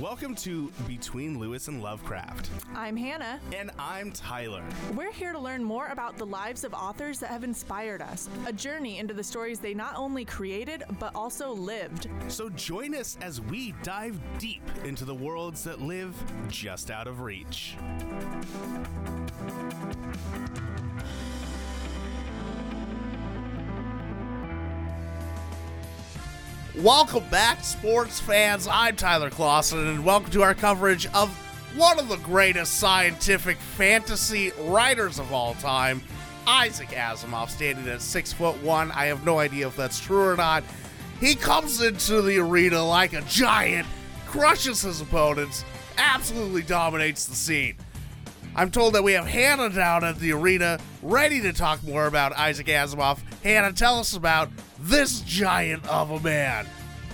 Welcome to Between Lewis and Lovecraft. I'm Hannah. And I'm Tyler. We're here to learn more about the lives of authors that have inspired us, a journey into the stories they not only created, but also lived. So join us as we dive deep into the worlds that live just out of reach. Welcome back, sports fans. I'm Tyler Clausen, and welcome to our coverage of one of the greatest scientific fantasy writers of all time, Isaac Asimov, standing at six foot one. I have no idea if that's true or not. He comes into the arena like a giant, crushes his opponents, absolutely dominates the scene. I'm told that we have Hannah down at the arena, ready to talk more about Isaac Asimov. Hannah, tell us about this giant of a man.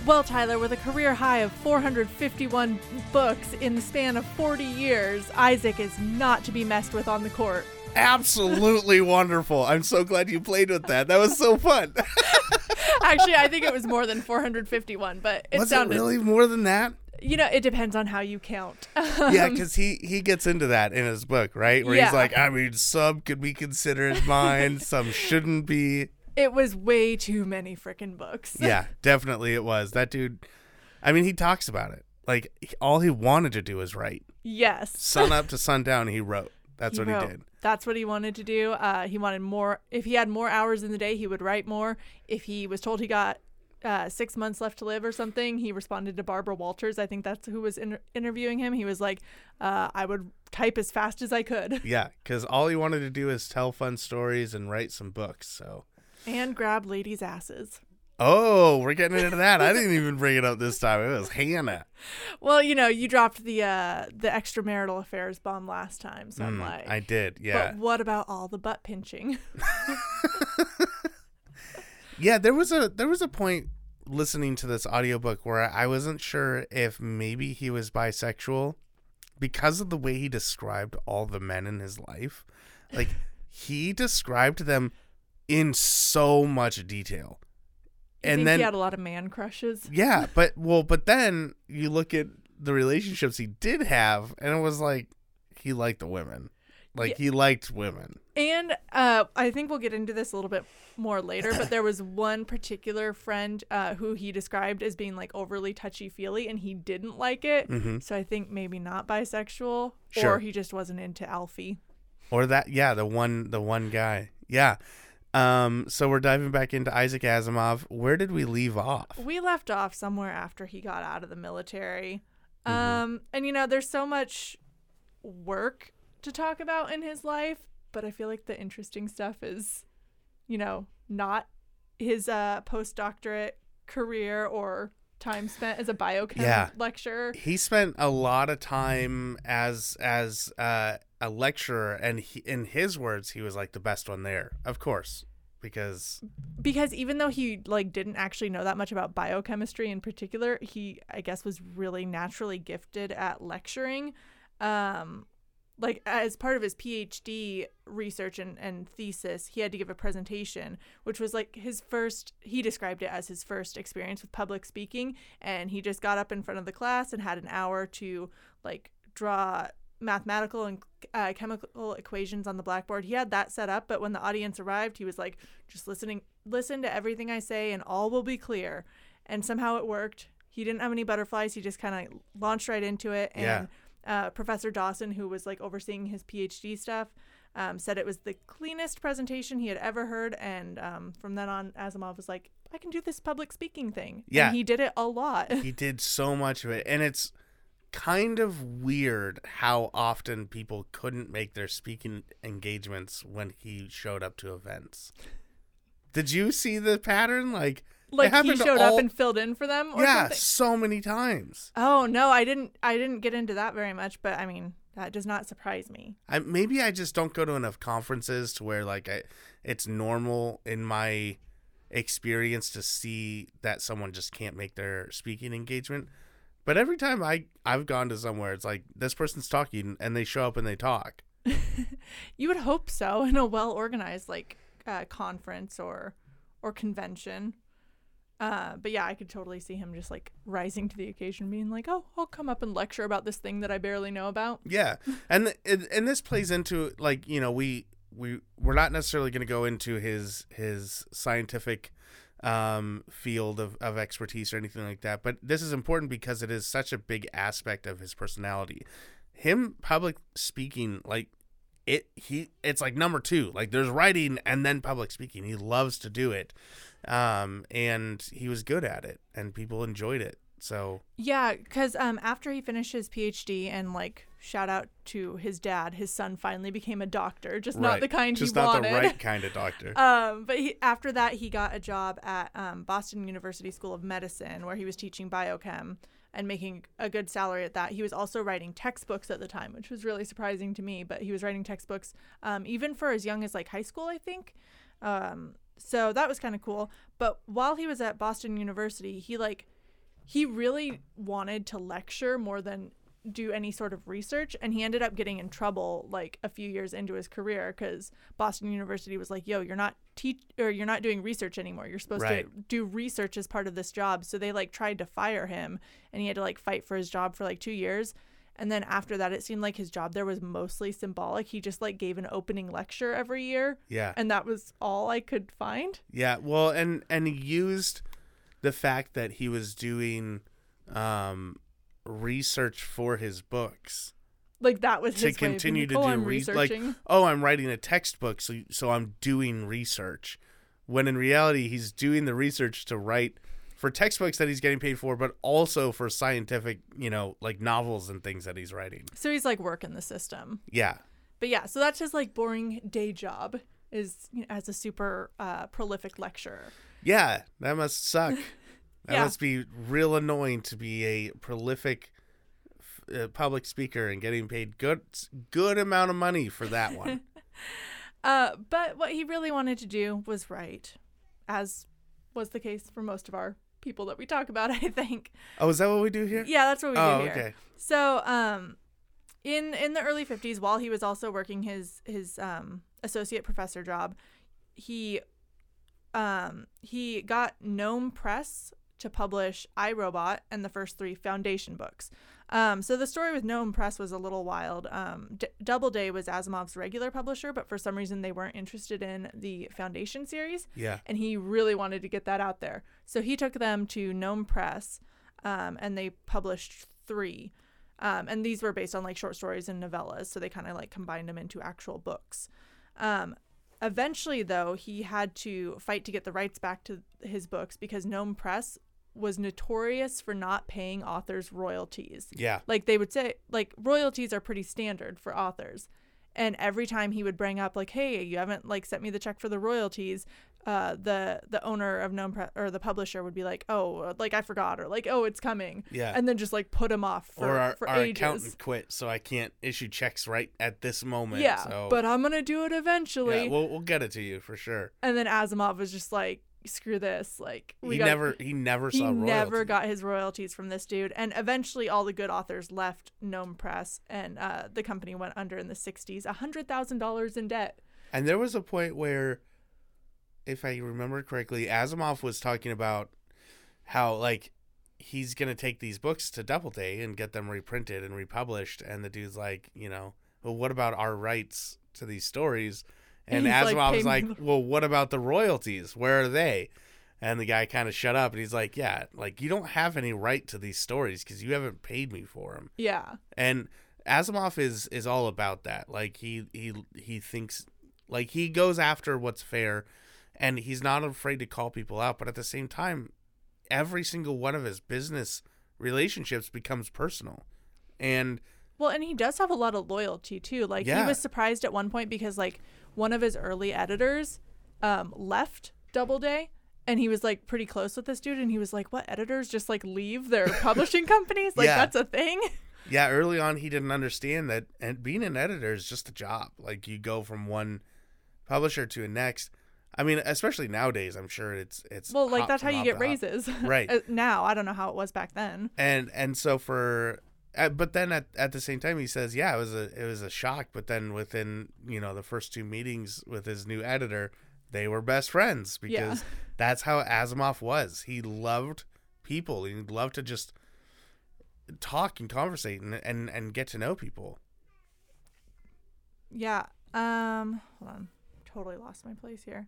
Well, Tyler, with a career high of 451 books in the span of 40 years, Isaac is not to be messed with on the court. Absolutely wonderful. I'm so glad you played with that. That was so fun. Actually, I think it was more than 451, but it was sounded it really more than that? You know, it depends on how you count. yeah, um, because he he gets into that in his book, right? Where Yeah. he's like, I mean, some could be considered as mine, some shouldn't be. It was way too many freaking books. Yeah, definitely it was. That dude. I mean, he talks about it. Like he- all he wanted to do was write. Yes. Sun up to sundown, he wrote. That's what wrote. he did. That's what he wanted to do. Uh, he wanted more. If he had more hours in the day, he would write more. If he was told he got uh, six months left to live or something, he responded to Barbara Walters. I think that's who was inter- interviewing him. He was like, uh, "I would type as fast as I could Yeah, because all he wanted to do is tell fun stories and write some books. So. And grab ladies' asses." Oh, we're getting into that. I didn't even bring it up this time. It was Hannah. Well, you know, you dropped the uh, the extramarital affairs bomb last time, so I'm Mm, like, I did. Yeah. But what about all the butt pinching? Yeah, there was a there was a point listening to this audiobook where I wasn't sure if maybe he was bisexual because of the way he described all the men in his life. Like he described them in so much detail. You and then he had a lot of man crushes. yeah, but well, but then you look at the relationships he did have and it was like he liked the women. Like Yeah. he liked women. And uh, I think we'll get into this a little bit more later, but there was one particular friend uh, who he described as being like overly touchy feely, and he didn't like it. hmm So I think maybe not bisexual, Sure. or he just wasn't into Alfie. Or that yeah, the one the one guy. Yeah. Um so we're diving back into Isaac Asimov. Where did we leave off? We left off somewhere after he got out of the military. Mhm. Um, and you know, there's so much work to talk about in his life, but I feel like the interesting stuff is, you know, not his uh postdoctorate career or time spent as a biochem Yeah. lecturer. He spent a lot of time as as uh, a lecturer and he, in his words he was like the best one there. Of course, because Because even though he like didn't actually know that much about biochemistry in particular, he I guess was really naturally gifted at lecturing. Um like as part of his PhD research and, and thesis, he had to give a presentation, which was like his first he described it as his first experience with public speaking and he just got up in front of the class and had an hour to like draw mathematical and uh, chemical equations on the blackboard. He had that set up, but when the audience arrived, he was like, just listening, listen to everything I say, and all will be clear. And somehow it worked. He didn't have any butterflies. He just kind of launched right into it. And uh, Professor Dawson, who was like overseeing his PhD stuff, um, said it was the cleanest presentation he had ever heard. And um, from then on, Asimov was like, I can do this public speaking thing. Yeah. And he did it a lot. he did so much of it and it's kind of weird how often people couldn't make their speaking engagements when he showed up to events. Did you see the pattern like like he showed all- up and filled in for them or yeah, something. so many times. Oh no, I didn't. I didn't get into that very much, but I mean that does not surprise me. I maybe I just don't go to enough conferences to where like I, it's normal in my experience to see that someone just can't make their speaking engagement. But every time I I've gone to somewhere, it's like this person's talking and they show up and they talk. You would hope so in a well organized like uh, conference or or convention. Uh, but yeah, I could totally see him just like rising to the occasion, being like, "Oh, I'll come up and lecture about this thing that I barely know about." Yeah, and and this plays into like you know we we we're not necessarily going to go into his his scientific um, field of, of expertise or anything like that, but this is important because it is such a big aspect of his personality. Him public speaking, like it, he it's like number two. Like there's writing and then public speaking. He loves to do it, um, and he was good at it, and people enjoyed it. So Yeah, because um, after he finished his PhD and like shout out to his dad, his son finally became a doctor, just not the kind he was. just not the right kind of doctor. Um, but he, after that, he got a job at um, Boston University School of Medicine, where he was teaching biochem and making a good salary at that. He was also writing textbooks at the time, which was really surprising to me. But he was writing textbooks um, even for as young as like high school, I think. Um, so that was kind of cool. But while he was at Boston University, he like he really wanted to lecture more than do any sort of research and he ended up getting in trouble like a few years into his career because boston university was like yo you're not teach or you're not doing research anymore. You're supposed Right. to do research as part of this job. So they like tried to fire him and he had to like fight for his job for like two years. And then after that it seemed like his job there was mostly symbolic. He just like gave an opening lecture every year. Yeah, and that was all i could find. Yeah, well, and and he used the fact that he was doing um, research for his books. Like that was to his way of being continue like, to oh, do I'm re- researching. Like oh I'm writing a textbook so so I'm doing research. When in reality he's doing the research to write for textbooks that he's getting paid for but also for scientific you know like novels and things that he's writing. So he's like working the system. Yeah. But yeah, so that's his like boring day job is you know, as a super uh, prolific lecturer. Yeah that must suck that Yeah. must be real annoying to be a prolific uh, public speaker and getting paid good good amount of money for that one Uh, but what he really wanted to do was write, as was the case for most of our people that we talk about. I think. oh is that what we do here Yeah, that's what we oh do here. okay So, um, in in the early '50s, while he was also working his his um, associate professor job, he um, he got Gnome Press to publish iRobot and the first three Foundation books. Um, so the story with Gnome Press was a little wild. Um, D- Doubleday was Asimov's regular publisher, but for some reason they weren't interested in the Foundation series yeah and he really wanted to get that out there. So he took them to Gnome Press, um, and they published three. Um, and these were based on like short stories and novellas, so they kind of like combined them into actual books. Um, eventually, though, he had to fight to get the rights back to his books because Gnome Press was notorious for not paying authors royalties. Yeah. Like they would say like royalties are pretty standard for authors. And every time he would bring up like hey you haven't like sent me the check for the royalties uh the the owner of Gnome Pre- or the publisher would be like oh like i forgot or like oh it's coming Yeah. and then just like put him off for, or our, for our ages accountant quit, so I can't issue checks right at this moment. yeah so, but i'm gonna do it eventually yeah, we'll we'll get it to you for sure. and then asimov was just like screw this like we he got never he never he saw royalty. never got his royalties from this dude and eventually all the good authors left gnome press and uh, the company went under in the 60s a $100000 in debt And there was a point where, if I remember correctly, Asimov was talking about how like he's gonna take these books to Doubleday and get them reprinted and republished, and the dude's like, you know, well, what about our rights to these stories? And He's like, Asimov was like, well, what about the royalties? Where are they? And the guy kind of shut up, and he's like, yeah, like you don't have any right to these stories because you haven't paid me for them yeah and Asimov is is all about that. Like he he he thinks like he goes after what's fair and he's not afraid to call people out, but at the same time every single one of his business relationships becomes personal. And Well, and he does have a lot of loyalty too. Like Yeah. he was surprised at one point because like one of his early editors um left Doubleday and he was like pretty close with this dude and he was like, "What editors just like leave their publishing companies? Like Yeah. that's a thing?" yeah, early on he didn't understand that and being an editor is just a job. Like you go from one publisher to a next. I mean, especially nowadays, I'm sure it's it's Well, like that's how you get raises. Right. Uh, now, I don't know how it was back then. and and so for uh, but then at, at the same time he says yeah it was a it was a shock but then within you know the first two meetings with his new editor they were best friends because that's how Asimov was. He loved people. He loved to just talk and conversate and and, and get to know people. Yeah. Um. Hold on. Totally lost my place here.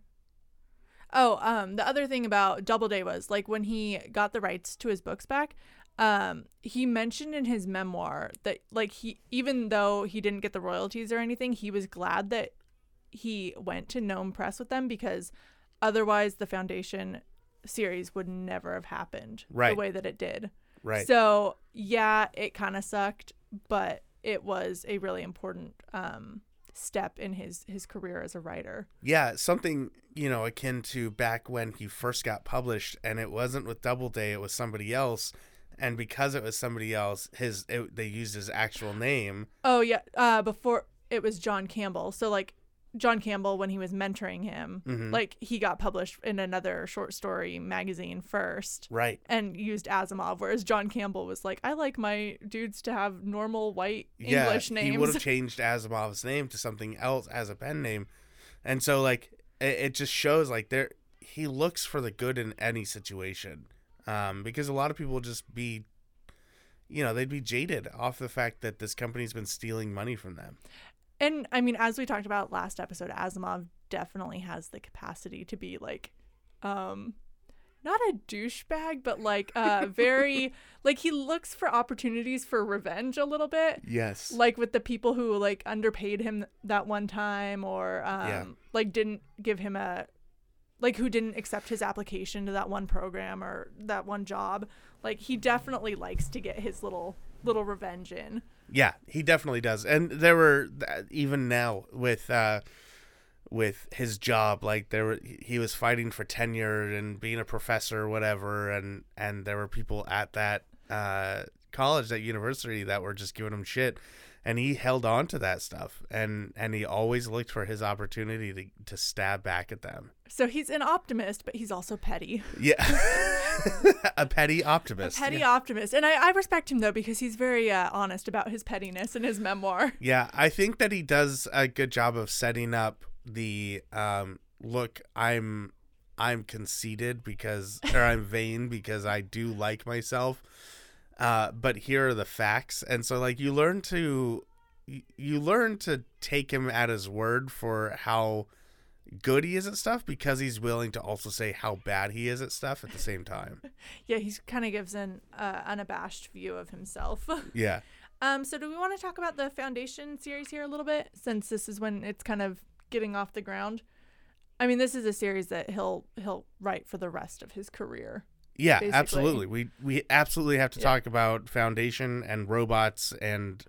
Oh, um, the other thing about Doubleday was like when he got the rights to his books back, um, he mentioned in his memoir that like he even though he didn't get the royalties or anything, he was glad that he went to Gnome Press with them because otherwise the Foundation series would never have happened Right. the way that it did. Right. So yeah, it kind of sucked, but it was a really important um, step in his his career as a writer. Yeah, something you know akin to back when he first got published, and it wasn't with Doubleday; it was somebody else. And because it was somebody else, his it, they used his actual name. Oh yeah, uh, before it was John Campbell. So like John Campbell, when he was mentoring him, Mhm. like he got published in another short story magazine first. Right. And used Asimov, whereas John Campbell was like, I like my dudes to have normal white Yeah, English he names. would have changed Asimov's name to something else as a pen name, and so like it, it just shows like there he looks for the good in any situation, um, because a lot of people just be, you know, they'd be jaded off the fact that this company's been stealing money from them. And I mean, as we talked about last episode, Asimov definitely has the capacity to be like, um, not a douchebag, but like uh, very like he looks for opportunities for revenge a little bit. Yes. Like with the people who like underpaid him that one time, or um, Yeah. like didn't give him a like who didn't accept his application to that one program or that one job. Like he definitely likes to get his little little revenge in. Yeah, he definitely does. And there were even now with uh with his job like there were he was fighting for tenure and being a professor or whatever and and there were people at that uh college that university that were just giving him shit and he held on to that stuff and and he always looked for his opportunity to to stab back at them. So he's an optimist, but he's also petty. Yeah. a petty optimist. petty yeah. optimist. And I, I respect him though because he's very uh, honest about his pettiness in his memoir. Yeah, I think that he does a good job of setting up the um look, I'm I'm conceited because or I'm vain because I do like myself. Uh but here are the facts. And so like you learn to you learn to take him at his word for how good he is at stuff because he's willing to also say how bad he is at stuff at the same time. Yeah, he kind of gives an uh, unabashed view of himself. Yeah. um, so do we want to talk about the Foundation series here a little bit since this is when it's kind of getting off the ground? I mean, this is a series that he'll he'll write for the rest of his career. Yeah, basically. absolutely. We we absolutely have to Yeah. talk about Foundation and robots and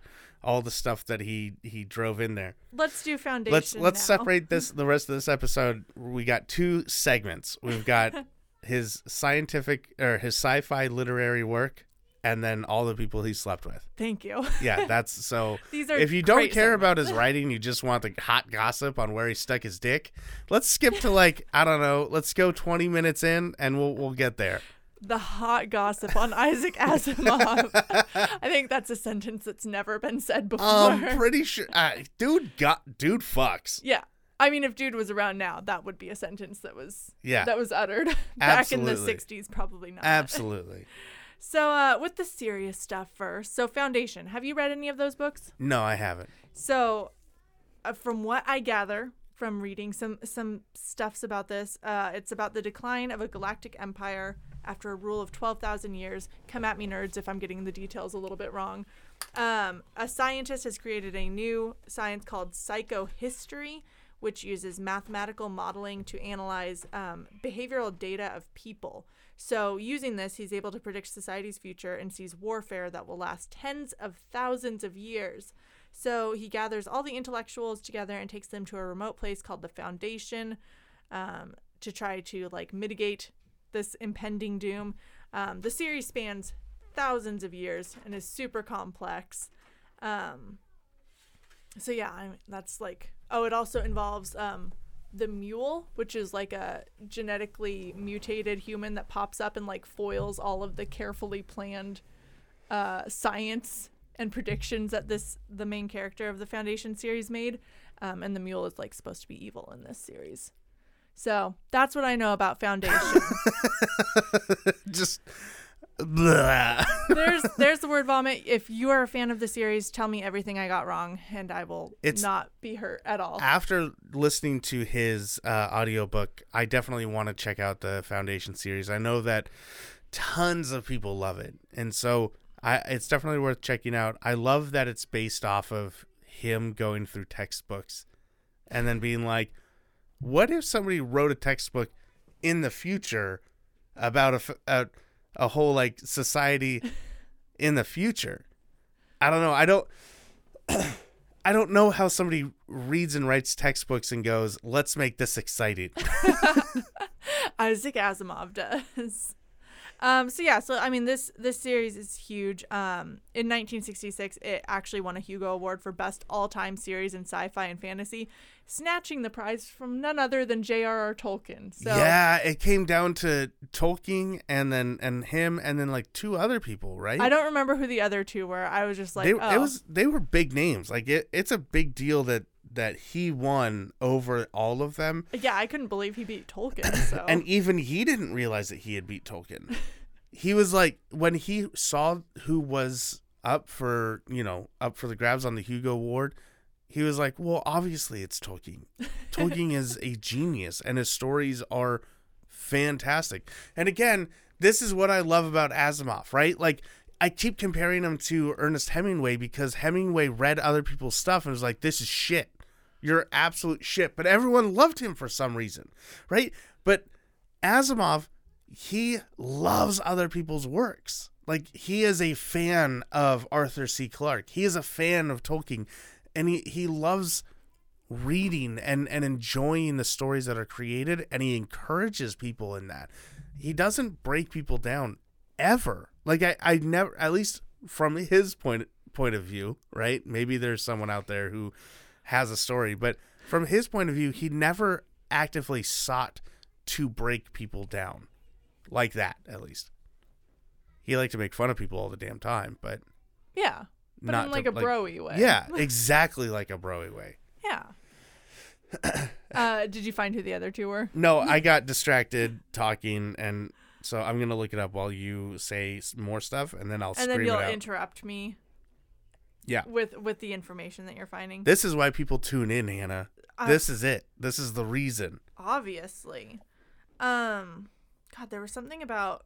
all the stuff that he he drove in there. Let's do Foundation. let's let's now. separate this the rest of this episode. We got two segments. We've got his scientific or his sci-fi literary work and then all the people he slept with. Thank you. Yeah, that's so These are if you don't care about his writing, you just want the hot gossip on where he stuck his dick. Let's skip to like I don't know. Let's go 20 minutes in and we'll we'll get there. The hot gossip on Isaac Asimov. I think that's a sentence that's never been said before. Um, pretty sure, uh, dude got dude fucks. yeah. I mean, if dude was around now, that would be a sentence that was Yeah. that was uttered back in the '60s. Probably not. Absolutely. So, uh, with the serious stuff first. So, Foundation. Have you read any of those books? No, I haven't. So, uh, from what I gather from reading some some stuffs about this, uh, it's about the decline of a galactic empire after a rule of twelve thousand years. Come at me, nerds, if I'm getting the details a little bit wrong. Um, a scientist has created a new science called psychohistory, which uses mathematical modeling to analyze um, behavioral data of people. So, using this, he's able to predict society's future and sees warfare that will last tens of thousands of years. So, he gathers all the intellectuals together and takes them to a remote place called the Foundation um, to try to like mitigate this impending doom. Um, the series spans thousands of years and is super complex. Um, so yeah, I that's like oh, it also involves um, the mule, which is like a genetically mutated human that pops up and like foils all of the carefully planned uh, science and predictions that this the main character of the Foundation series made. Um, and the mule is like supposed to be evil in this series. So that's what I know about Foundation. Just. Blah. there's there's the word vomit. If you are a fan of the series, tell me everything I got wrong, and I will It's- not be hurt at all. After listening to his uh, audiobook, I definitely want to check out the Foundation series. I know that tons of people love it, and so I, it's definitely worth checking out. I love that it's based off of him going through textbooks and then being like, "What if somebody wrote a textbook in the future about a a whole like society in the future?" I don't know. I don't. I don't know how somebody reads and writes textbooks and goes, "Let's make this exciting." Isaac Asimov does. Um, so yeah, so I mean this this series is huge. Um, in 1966, it actually won a Hugo Award for best all-time series in sci-fi and fantasy, snatching the prize from none other than J.R.R. Tolkien. So yeah, it came down to Tolkien and then and him and then like two other people, right? I don't remember who the other two were. I was just like, they, oh, it was they were big names. Like it, it's a big deal that that he won over all of them, yeah, I couldn't believe he beat Tolkien. So and even he didn't realize that he had beat Tolkien. he was like when he saw who was up for you know up for the grabs on the Hugo Award. He was like, "Well, obviously it's Tolkien. Tolkien is a genius, and his stories are fantastic." And again, this is what I love about Asimov, right? Like, I keep comparing him to Ernest Hemingway because Hemingway read other people's stuff and was like, "This is shit. You're absolute shit." But everyone loved him for some reason, right? But Asimov, he loves other people's works. Like he is a fan of Arthur C. Clarke. He is a fan of Tolkien, and he he loves reading and and enjoying the stories that are created, and he encourages people in that. He doesn't break people down ever. Like I I never at least from his point point of view, right? Maybe there's someone out there who has a story, but from his point of view, he never actively sought to break people down like that at least he liked to make fun of people all the damn time but yeah, but not in like to, a broy way. yeah exactly like a broy way Yeah. uh, did you find who the other two were? no i got distracted talking and so i'm gonna look it up while you say more stuff and then i'll and then you'll interrupt me yeah with with the information that you're finding. this is why people tune in hannah Uh, this is it this is the reason obviously. Um god, there was something about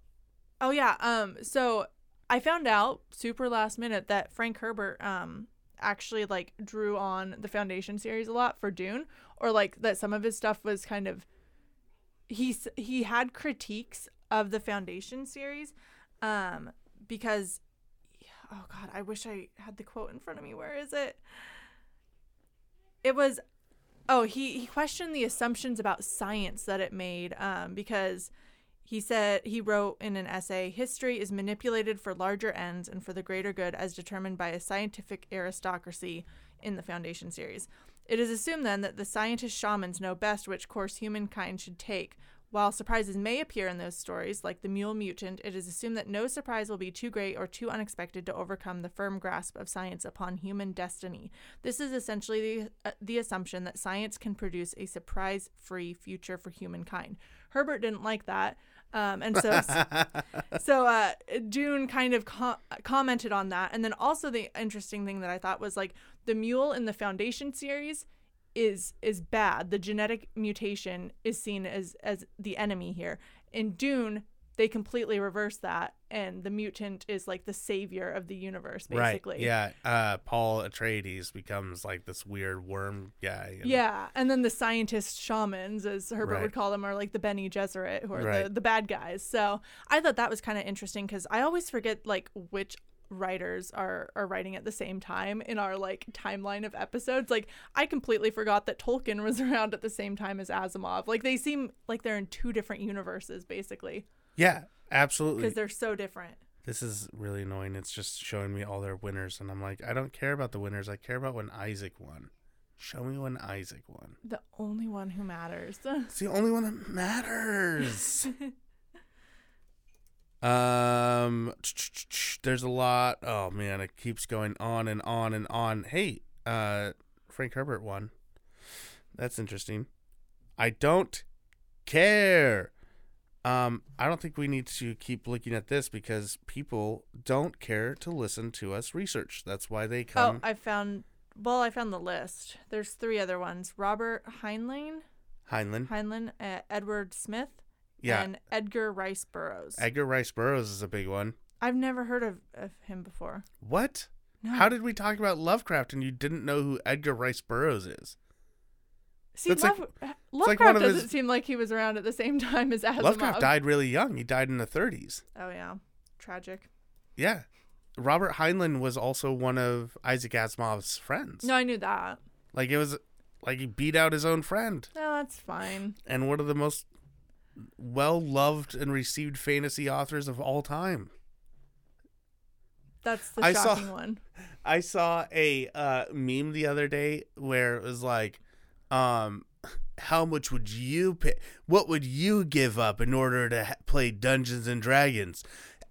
Oh yeah, um so I found out super last minute that Frank Herbert um actually like drew on the Foundation series a lot for Dune or like that some of his stuff was kind of he's he had critiques of the Foundation series um because oh god, I wish I had the quote in front of me. Where is it? It was Oh, he he questioned the assumptions about science that it made um, because he said he wrote in an essay, history is manipulated for larger ends and for the greater good as determined by a scientific aristocracy in the Foundation series. It is assumed then that the scientist shamans know best which course humankind should take. While surprises may appear in those stories, like the mule mutant, it is assumed that no surprise will be too great or too unexpected to overcome the firm grasp of science upon human destiny. This is essentially the, uh, the assumption that science can produce a surprise free future for humankind. Herbert didn't like that. Um, and so, so uh, Dune kind of co- commented on that. And then also the interesting thing that I thought was like the mule in the Foundation series is is bad. The genetic mutation is seen as as the enemy here. In Dune, they completely reverse that, and the mutant is like the savior of the universe, basically. right yeah uh paul atreides becomes like this weird worm guy Yeah, and then the scientist shamans, as Herbert Right. would call them, are like the Bene Gesserit, who are the, the bad guys. So I thought that was kind of interesting because I always forget like which writers are are writing at the same time in our like timeline of episodes. Like I completely forgot that Tolkien was around at the same time as Asimov. Like they seem like they're in two different universes basically yeah absolutely because they're so different. This is really annoying. It's just showing me all their winners, and I'm like, I don't care about the winners. I care about when Isaac won. Show me when Isaac won. The only one who matters. It's the only one that matters. um, there's a lot. Oh man, it keeps going on and on and on. Hey, uh, Frank Herbert won. That's interesting. I don't care. Um, I don't think we need to keep looking at this because people don't care to listen to us research. That's why they come. Oh, I found. Well, I found the list. There's three other ones: Robert Heinlein, Heinlein. Heinlein, uh, Edward Smith, Yeah. and Edgar Rice Burroughs. Edgar Rice Burroughs is a big one. I've never heard of, of him before. What? No. How did we talk about Lovecraft and you didn't know who Edgar Rice Burroughs is? See, That's like- Love, like Lovecraft of doesn't his- seem like he was around at the same time as Asimov. Lovecraft died really young. He died in the 30s. Oh yeah, tragic. Yeah. Robert Heinlein was also one of Isaac Asimov's friends. No, I knew that. Like it was like he beat out his own friend. No, that's fine. And one of the most well loved and received fantasy authors of all time. That's the I saw- shocking one. I saw a uh, meme the other day where it was like, um, how much would you pay? What would you give up in order to ha- play Dungeons and Dragons?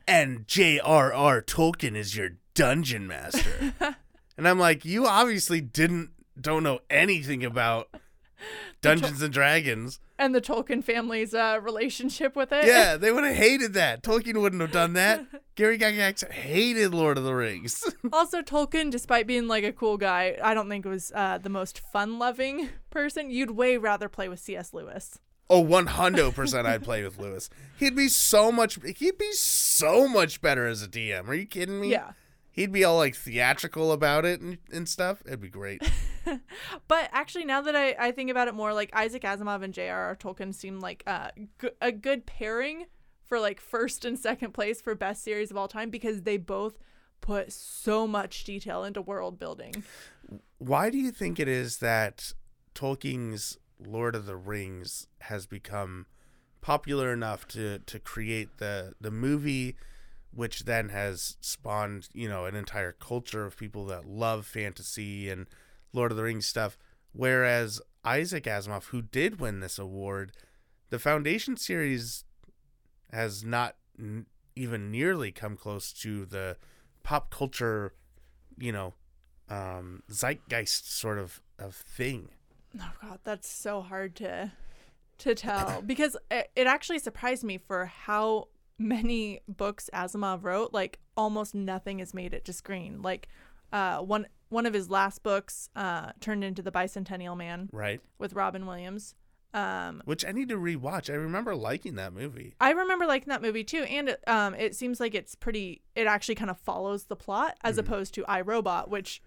And J.R.R. Tolkien is your dungeon master. and I'm like, you obviously didn't don't know anything about Dungeons and Dragons. And the Tolkien family's uh, relationship with it. Yeah, they would have hated that. Tolkien wouldn't have done that. Gary Gygax hated Lord of the Rings. Also, Tolkien, despite being like a cool guy, I don't think was uh, the most fun-loving person. You'd way rather play with C.S. Lewis. Oh, one hundred percent. I'd play with Lewis. He'd be so much. He'd be so much better as a DM. Are you kidding me? Yeah. He'd be all like theatrical about it and, and stuff. It'd be great. But actually, now that I, I think about it more, like Isaac Asimov and J.R.R. Tolkien seem like uh, g- a good pairing for like first and second place for best series of all time because they both put so much detail into world building. Why do you think it is that Tolkien's Lord of the Rings has become popular enough to to create the the movie, which then has spawned you know an entire culture of people that love fantasy and Lord of the Rings stuff. Whereas Isaac Asimov, who did win this award, the Foundation series has not n- even nearly come close to the pop culture, you know, um, zeitgeist sort of of thing. Oh god, that's so hard to to tell because it, it actually surprised me for how many books Asimov wrote. Like almost nothing has made it to screen. Like uh, one one of his last books uh, turned into the Bicentennial Man Right. with Robin Williams. Um, Which I need to rewatch. I remember liking that movie. I remember liking that movie too, and it, um, it seems like it's pretty. It actually kind of follows the plot as Mm-hmm. opposed to iRobot, which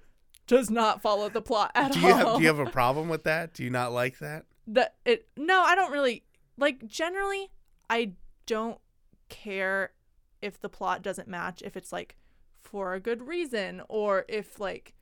does not follow the plot at Do you all. have do you have a problem with that? Do you not like that? the it no i don't really like generally i don't care if the plot doesn't match if it's like for a good reason or if like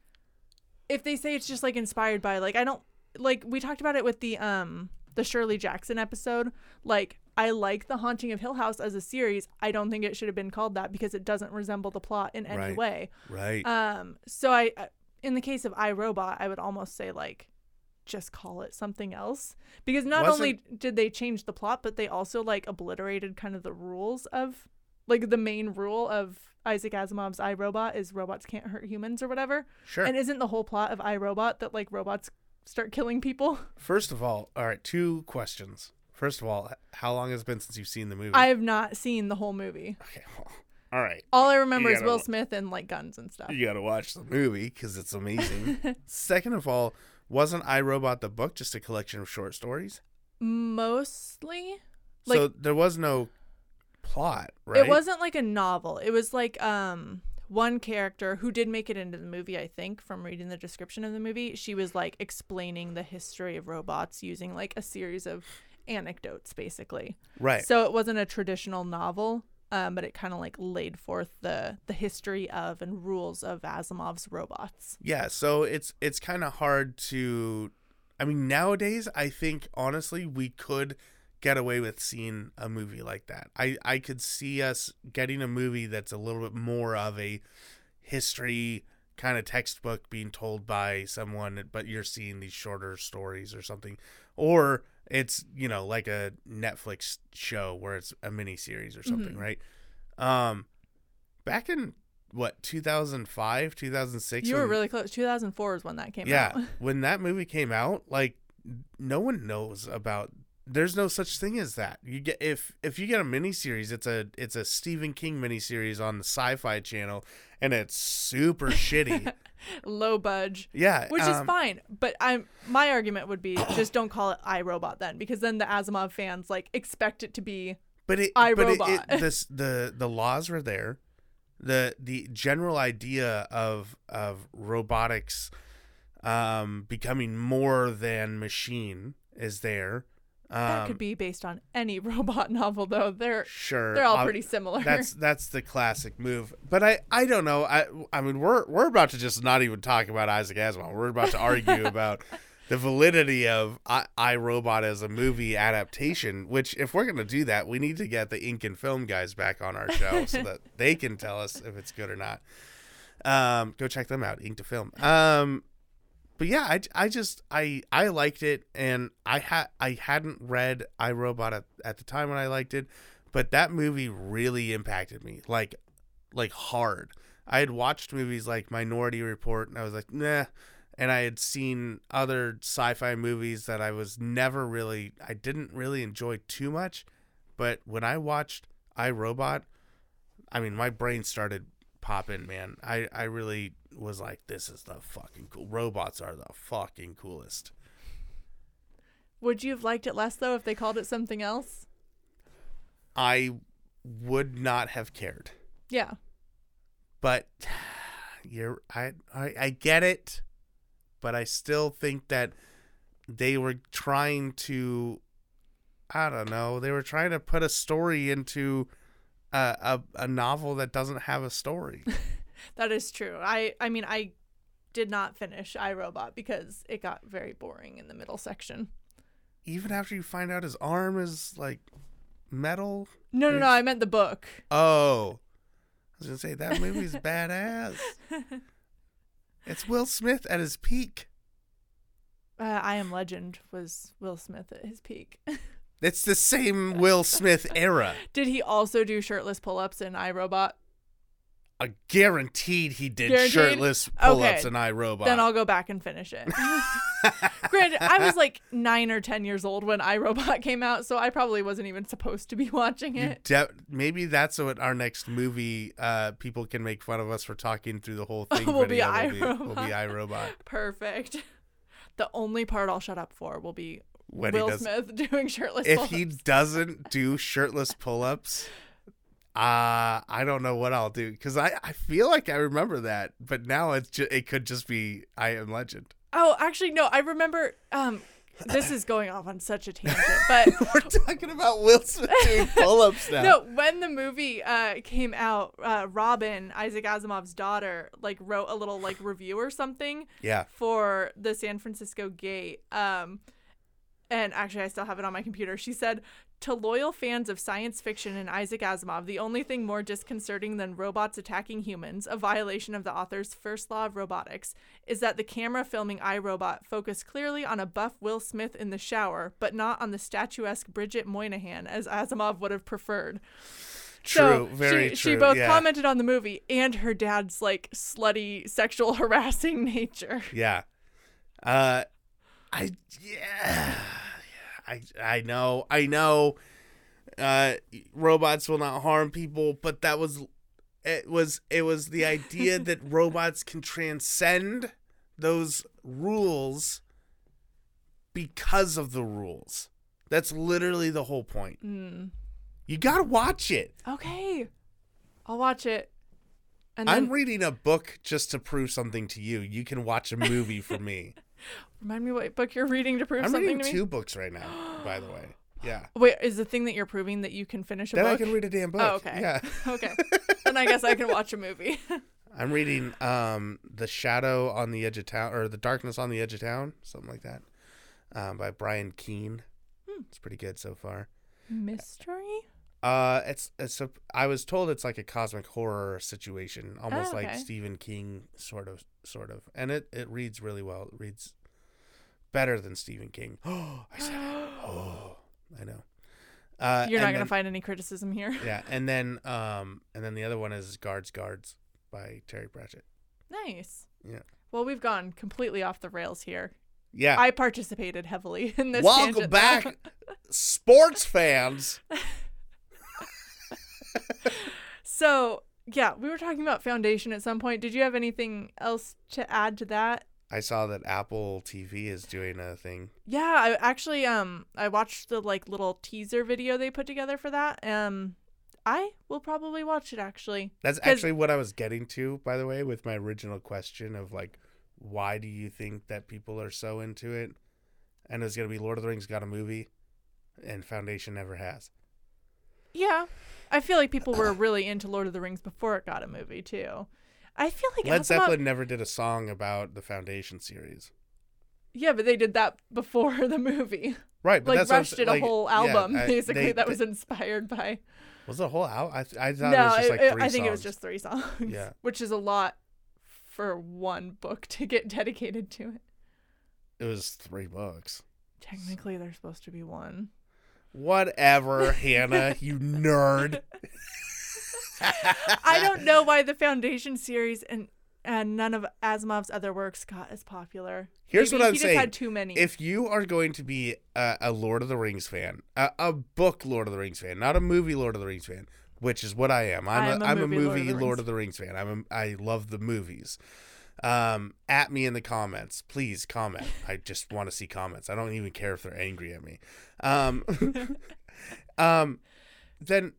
if they say it's just like inspired by like i don't like we talked about it with the um the shirley jackson episode like i like the haunting of hill house as a series i don't think it should have been called that because it doesn't resemble the plot in any Right. way Right. um, so I, uh, in the case of iRobot, I would almost say like, just call it something else because not only did they change the plot, but they also like obliterated kind of the rules of, like the main rule of Isaac Asimov's iRobot is robots can't hurt humans or whatever. sure. And isn't the whole plot of iRobot that like robots start killing people? First of all, all right, two questions. First of all, how long has it been since you've seen the movie? I have not seen the whole movie. Okay. Well, all right. All I remember is Will Smith and like guns and stuff. You got to watch the movie because it's amazing. Second of all, wasn't I Robot the book just a collection of short stories? Mostly. so there was no plot, right? It wasn't like a novel. It was like um one character who did make it into the movie, I think, from reading the description of the movie. She was like explaining the history of robots using like a series of anecdotes basically. right. So it wasn't a traditional novel, um, but it kind of like laid forth the the history of and rules of Asimov's robots. Yeah, so it's it's kind of hard to I mean nowadays I think honestly we could get away with seeing a movie like that. I I could see us getting a movie that's a little bit more of a history kind of textbook being told by someone but you're seeing these shorter stories or something or it's you know like a Netflix show where it's a mini series or something, Mhm. right? Um back in what 2005 2006 You were when- really close. 2004 is when that came yeah out. Yeah, when that movie came out like no one knows about there's no such thing as that. You get if if you get a mini series, it's a it's a Stephen King mini series on the Sci-Fi Channel, and it's super shitty. Low budge. Yeah, Which is um, fine, but I'm my argument would be just don't call it iRobot then, because then the Asimov fans like expect it to be But it, I, but it, it this, the the laws were there, the the general idea of of robotics, um, becoming more than machine is there. Um, that could be based on any robot novel though. They're sure. they're all I'll- pretty similar. That's that's the classic move. But I I don't know. I I mean we're we're about to just not even talk about Isaac Asimov. We're about to argue about the validity of I, I Robot as a movie adaptation. Which if we're gonna do that, we need to get the ink and film guys back on our show so that they can tell us if it's good or not. Um, go check them out, Ink to Film. Um, but yeah, I, I just I I liked it, and I had I hadn't read iRobot at, at the time when I liked it, but that movie really impacted me, like like hard. I had watched movies like Minority Report, and I was like, nah. And I had seen other sci-fi movies that I was never really, I didn't really enjoy too much. But when I watched iRobot, I mean, my brain started popping, man. I, I really was like, this is the fucking cool. Robots are the fucking coolest. Would you have liked it less though if they called it something else? I would not have cared. Yeah. But you're I, I I get it, but I still think that they were trying to I don't know, they were trying to put a story into a a, a novel that doesn't have a story. That is true. I I mean I did not finish iRobot because it got very boring in the middle section. Even after you find out his arm is like metal. No, no, no. I meant the book. Oh. I was gonna say that movie's badass. It's Will Smith at his peak. Uh, I Am Legend was Will Smith at his peak. It's the same Will Smith era. did he also do shirtless pull-ups in iRobot? I guaranteed he did Guaranteed? shirtless pull-ups Okay. in iRobot. Then I'll go back and finish it. Granted, I was like nine or ten years old when iRobot came out, so I probably wasn't even supposed to be watching it. de- maybe that's what our next movie. Uh, people can make fun of us for talking through the whole thing. Will be will be, will be iRobot. iRobot Perfect. The only part I'll shut up for will be when Will he does. Smith doing shirtless If pull-ups. he doesn't do shirtless pull-ups, uh, I don't know what I'll do because I, I feel like I remember that, but now it's ju- it could just be I Am Legend. Oh, actually, no. I remember. Um, this is going off on such a tangent, but We're talking about Will Smith doing pull-ups now. no. When the movie uh, came out, uh, Robin, Isaac Asimov's daughter, like wrote a little like review or something Yeah. for the San Francisco Gate. Um, and actually, I still have it on my computer. She said, To loyal fans of science fiction and Isaac Asimov, the only thing more disconcerting than robots attacking humans, a violation of the author's first law of robotics, is that the camera filming iRobot focused clearly on a buff Will Smith in the shower, but not on the statuesque Bridget Moynahan, as Asimov would have preferred. True. So very she, true. She both yeah. commented on the movie and her dad's like slutty sexual harassing nature. Yeah. Uh I yeah. I I know. I know uh robots will not harm people, but that was it was it was the idea that robots can transcend those rules because of the rules. That's literally the whole point. Mm. You got to watch it. Okay. I'll watch it. And then I'm reading a book just to prove something to you. You can watch a movie for me. remind me what book you're reading to prove I'm something reading to me. two books right now, by the way. Yeah. Wait, is the thing that you're proving that you can finish a book? Then I can read a damn book. Oh, okay. Yeah. okay. then I guess I can watch a movie. I'm reading um The Shadow on the Edge of Town or The Darkness on the Edge of Town, something like that. Um by Brian Keene. Hmm. It's pretty good so far. Mystery? Uh it's it's a I was told it's like a cosmic horror situation, almost Oh, like. Stephen King sort of sort of. And it it reads really well. It reads better than Stephen King. Oh, I said it. Oh, I know. Uh, You're not gonna then- find any criticism here. Yeah, and then um and then the other one is Guards Guards by Terry Pratchett. Nice. Yeah. Well, we've gone completely off the rails here. Yeah. I participated heavily in this. Welcome back, sports fans. So yeah, we were talking about foundation at some point. Did you have anything else to add to that? I saw that Apple TV is doing a thing. Yeah, I actually um I watched the like little teaser video they put together for that. Um I will probably watch it actually. That's actually what I was getting to, by the way, with my original question of like, why do you think that people are so into it? And it's gonna be Lord of the Rings got a movie, and Foundation never has. Yeah. I feel like people were really into Lord of the Rings before it got a movie too. I feel like Led Asimov- Zeppelin never did a song about the Foundation series. Yeah, but they did that before the movie. Right, but like that's what I'm rushed sa- did a like, whole yeah, album I- basically they- that was inspired by. was it a whole album. I, I thought no, it was just like I- three I think it was just three songs. Yeah. which is a lot for one book to get dedicated to it. It was three books. Technically, there's supposed to be one. Whatever, Hannah, you nerd. I don't know why the Foundation series and and none of Asimov's other works got as popular. Here's Maybe what I'm he saying. just had too many. If you are going to be a, a Lord of the Rings fan, a, a book Lord of the Rings fan, not a movie Lord of the Rings fan, which is what I am. I'm, I'm a, a I'm a movie Lord of the Lord Rings of the Rings fan. I'm a, I love the movies. Um, at me in the comments, please comment. I just want to see comments. I don't even care if they're angry at me. Um, um, then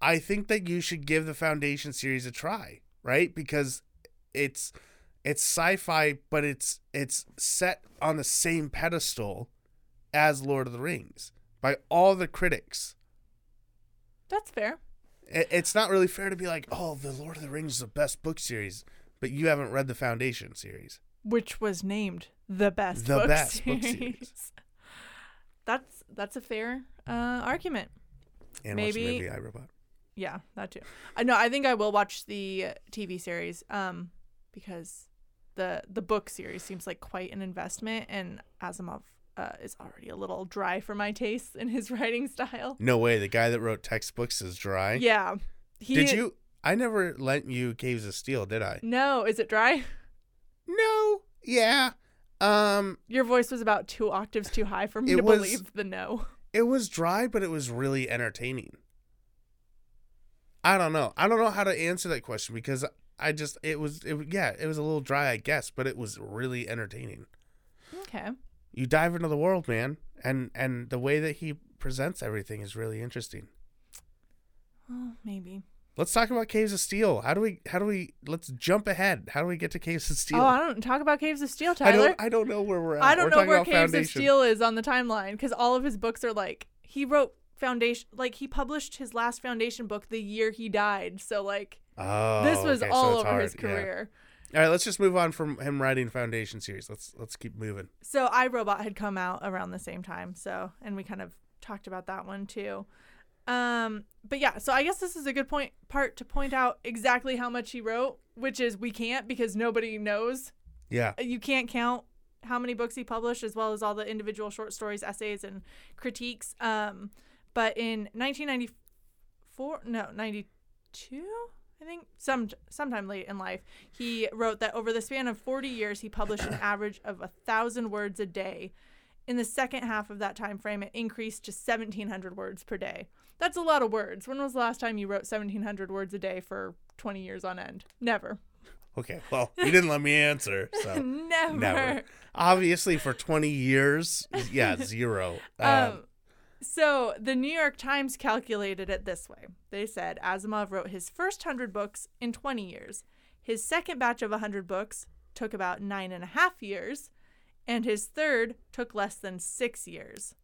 I think that you should give the Foundation series a try, right? Because it's it's sci-fi, but it's it's set on the same pedestal as Lord of the Rings by all the critics. That's fair. I- It's not really fair to be like, "Oh, the Lord of the Rings is the best book series," but you haven't read the Foundation series. Which was named the best The book best book series. series. That's that's a fair uh, argument. And watch the Maybe- movie I, Robot. Yeah, that too. I know. I think I will watch the TV series um, because the the book series seems like quite an investment, and Asimov uh, is already a little dry for my taste in his writing style. No way, the guy that wrote textbooks is dry. Yeah. He, Did you? I never lent you Caves of Steel, did I? No, is it dry? No. Yeah. Um, Your voice was about two octaves too high for me to was- believe the no. it was dry, but it was really entertaining. I don't know. I don't know how to answer that question because I just it was it yeah it was a little dry I guess, but it was really entertaining. Okay. You dive into the world, man, and and the way that he presents everything is really interesting. Well, maybe. Let's talk about Caves of Steel. How do we how do we let's jump ahead. How do we get to Caves of Steel? Oh, I don't talk about Caves of Steel, I Tyler. don't I don't know where we're at. I don't We're know where Caves of Steel is on the timeline because all of his books are like he wrote Foundation, like he published his last Foundation book the year he died. So like Oh, this was okay, all it's over hard, his yeah. career. All right, let's just move on from him writing Foundation series. Let's let's keep moving. So I, Robot had come out around the same time. So and we kind of talked about that one too. Um, but yeah, so I guess this is a good point part to point out exactly how much he wrote, which is we can't because nobody knows. Yeah. you can't count how many books he published as well as all the individual short stories essays and critiques. Um but in 1994 no 92 i think some sometime late in life he wrote that over the span of 40 years he published an average of a thousand words a day in the second half of that time frame it increased to 1700 words per day that's a lot of words when was the last time you wrote 1700 words a day for 20 years on end never Okay. Well, you didn't let me answer, so never never. Obviously, for twenty years, yeah, zero. Um, Um, so the New York Times calculated it this way. They said Asimov wrote his first hundred books in 20 years. His second batch of 100 books took about nine and a half years, and his third took less than six years.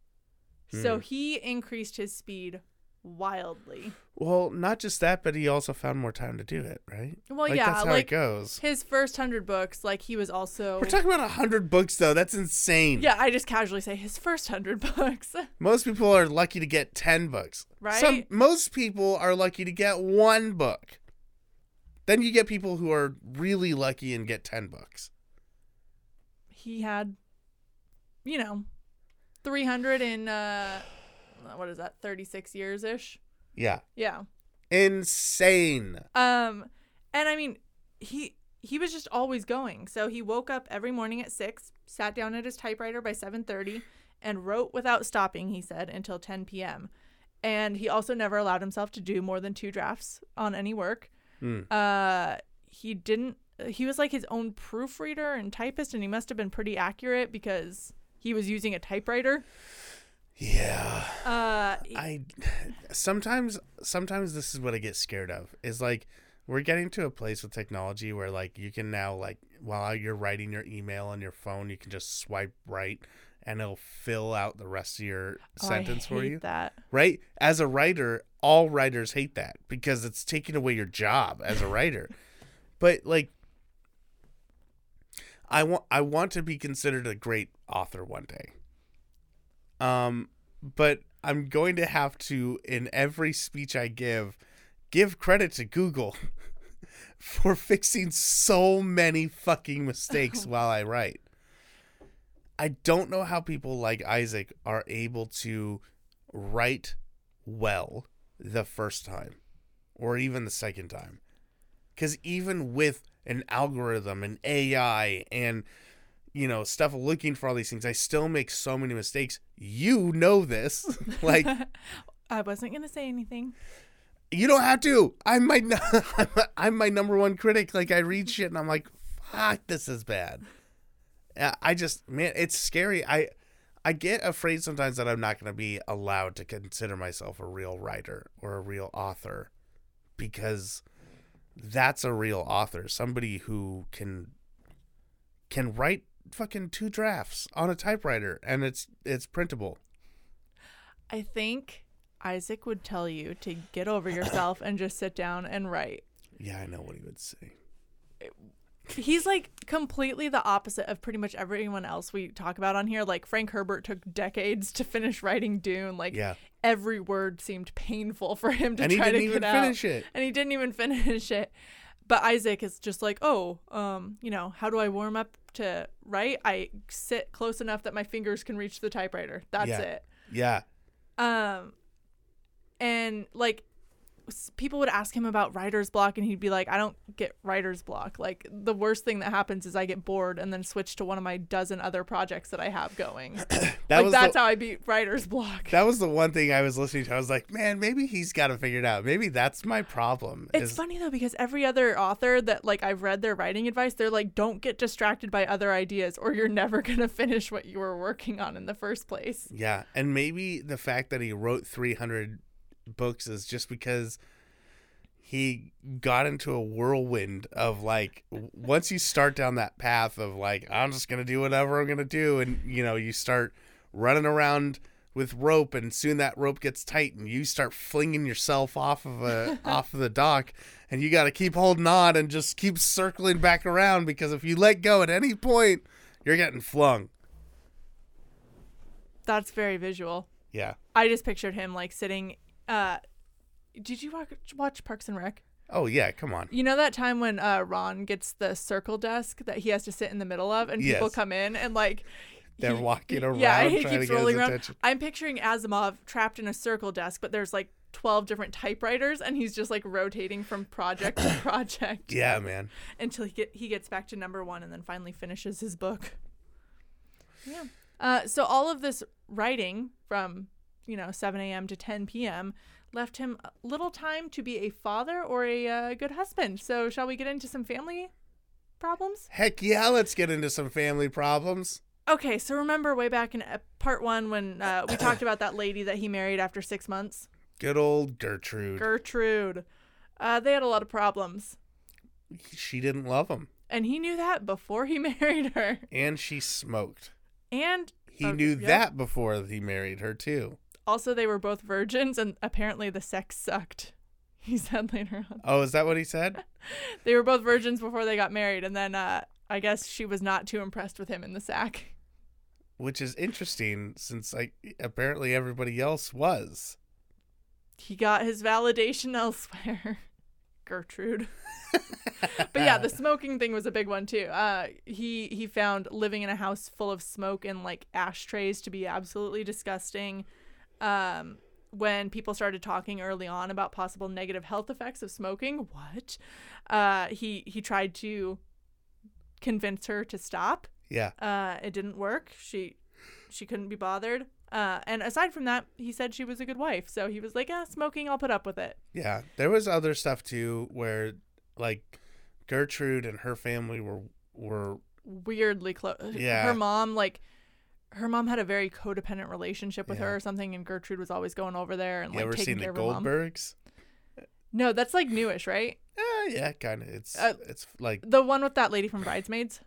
So Hmm. he increased his speed wildly. well, not just that, but he also found more time to do it, right? Well, like, yeah, that's how like it goes. his first hundred books, like he was also. We're talking about a hundred books, though. That's insane. yeah, I just casually say his first hundred books. Most people are lucky to get ten books. Right? Some most people are lucky to get one book. Then you get people who are really lucky and get ten books. He had you know 300 in uh what is that 36 years ish Yeah. yeah Insane. um and i mean he he was just always going. So he woke up every morning at 6, sat down at his typewriter by 7:30 and wrote without stopping, he said, until 10 p.m. And he also never allowed himself to do more than two drafts on any work. Mm. Uh he didn't he was like his own proofreader and typist and he must have been pretty accurate because he was using a typewriter. Yeah. Uh I sometimes sometimes this is what I get scared of. Is like we're getting to a place with technology where like you can now like while you're writing your email on your phone, you can just swipe right and it'll fill out the rest of your oh, sentence for you. That. Right? As a writer, all writers hate that because it's taking away your job as a writer. but like I want I want to be considered a great author one day. Um but I'm going to have to in every speech I give give credit to Google for fixing so many fucking mistakes while I write. I don't know how people like Isaac are able to write well the first time or even the second time. Cuz even with an algorithm and AI and you know stuff looking for all these things, I still make so many mistakes. You know this. like I wasn't going to say anything. you don't have to. I'm my I'm, I'm my number one critic. Like I read shit and I'm like, fuck, this is bad. I just man, it's scary. I I get afraid sometimes that I'm not going to be allowed to consider myself a real writer or a real author because that's a real author, somebody who can can write fucking two drafts on a typewriter and it's it's printable. I think Isaac would tell you to get over yourself and just sit down and write. Yeah, I know what he would say. He's like completely the opposite of pretty much everyone else we talk about on here. Like Frank Herbert took decades to finish writing Dune. Like Yeah. every word seemed painful for him to And he try didn't to even get out. finish it. And he didn't even finish it. But Isaac is just like, oh, um, you know, how do I warm up to write? I sit close enough that my fingers can reach the typewriter. That's Yeah. it. Yeah. Um, and like people would ask him about writer's block, and he'd be like, "I don't get writer's block. Like the worst thing that happens is I get bored and then switch to one of my dozen other projects that I have going. That like was that's the, how I beat writer's block. That was the one thing I was listening to. I was like, man, maybe he's got to figure it out. Maybe that's my problem. It's is- funny though because every other author that like I've read their writing advice, they're like, "Don't get distracted by other ideas, or you're never gonna finish what you were working on in the first place." Yeah, and maybe the fact that he wrote 300 books is just because he got into a whirlwind of like once you start down that path of like I'm just going to do whatever I'm going to do and you know, you start running around with rope and soon that rope gets tight and you start flinging yourself off of a off of the dock and you got to keep holding on and just keep circling back around because if you let go at any point you're getting flung. That's very visual. Yeah. I just pictured him like sitting. Uh, did you watch, watch Parks and Rec? Oh yeah, come on. You know that time when uh, Ron gets the circle desk that he has to sit in the middle of, and people come in and like They're he- walking around Yeah, he keeps rolling around. attention. I'm picturing Asimov trapped in a circle desk, but there's like 12 different typewriters, and he's just like rotating from project to project Yeah, man. until he get he gets back to number one, and then finally finishes his book. Yeah. Uh, so all of this writing from you know 7 a.m. to 10 p.m. left him little time to be a father or a uh, good husband. So shall we get into some family problems? Heck yeah, let's get into some family problems. Okay, so remember way back in uh, part one when uh, we talked about that lady that he married after six months, Good old Gertrude. Gertrude. Uh, they had a lot of problems, she didn't love him. and he knew that before he married her. And she smoked. And He uh, knew yeah. that before he married her, too. Also, they were both virgins, and apparently the sex sucked. He said later on. Oh, is that what he said? They were both virgins before they got married, and then uh, I guess she was not too impressed with him in the sack. Which is interesting since, like, apparently everybody else was. He got his validation elsewhere. Gertrude. but yeah, the smoking thing was a big one too. Uh, he he found living in a house full of smoke and like ashtrays to be absolutely disgusting. Um, when people started talking early on about possible negative health effects of smoking, what? Uh, he he tried to convince her to stop. Yeah. Uh, it didn't work. She she couldn't be bothered. Uh, and aside from that, he said she was a good wife. So he was like, "Ah, smoking, I'll put up with it." Yeah. There was other stuff too where like Gertrude and her family were were Weirdly close. Yeah. Her mom, like, her mom had a very codependent relationship with Yeah. her or something, and Gertrude was always going over there and you like ever taking seen the care of her mom. Goldbergs? No, that's like newish, right? Uh, yeah, kind of. It's Uh, it's like The one with that lady from Bridesmaids.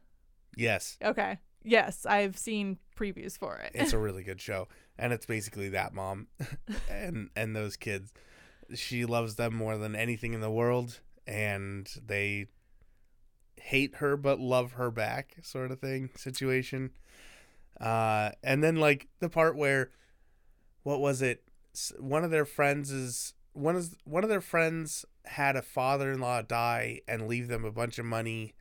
yes, Okay. Yes, I've seen previews for it. it's a really good show, and it's basically that mom and and those kids. She loves them more than anything in the world, and they hate her but love her back, sort of thing situation. Uh, and then like the part where, what was it? One of their friends is one is one of their friends had a father-in-law die and leave them a bunch of money,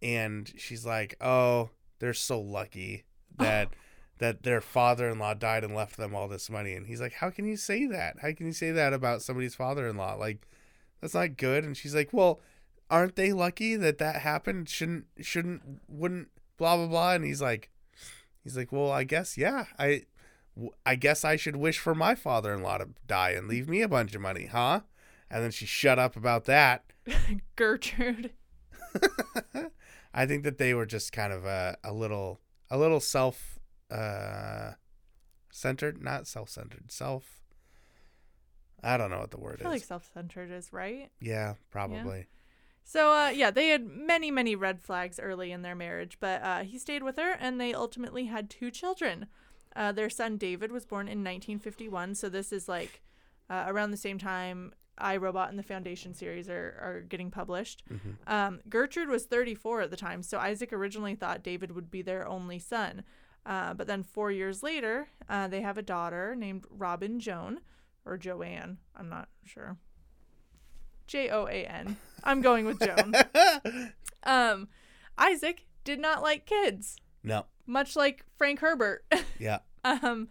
and she's like, "Oh, they're so lucky that." that their father-in-law died and left them all this money. And he's like how can you say that? How can you say that about somebody's father-in-law? Like that's not good. And she's like well aren't they lucky that that happened? Shouldn't shouldn't wouldn't blah blah blah? And he's like he's like well i guess yeah I I guess i should wish for my father-in-law to die and leave me a bunch of money huh? And then she shut up about that. Gertrude. i think that they were just kind of a, a little a little self uh centered not self-centered self i don't know what the word I feel is. like self-centered is right. yeah. probably So uh, yeah, they had many many red flags early in their marriage, but uh, he stayed with her, and they ultimately had two children. Uh, their son David was born in 1951, so this is like uh, around the same time I, Robot and the Foundation series are, are getting published. Mhm. Um, Gertrude was 34 at the time, so Isaac originally thought David would be their only son. Uh, but then four years later, uh, they have a daughter named Robin Joan, or Joanne. I'm not sure. J O A N. I'm going with Joan. um, Isaac did not like kids, no much like Frank Herbert. yeah um,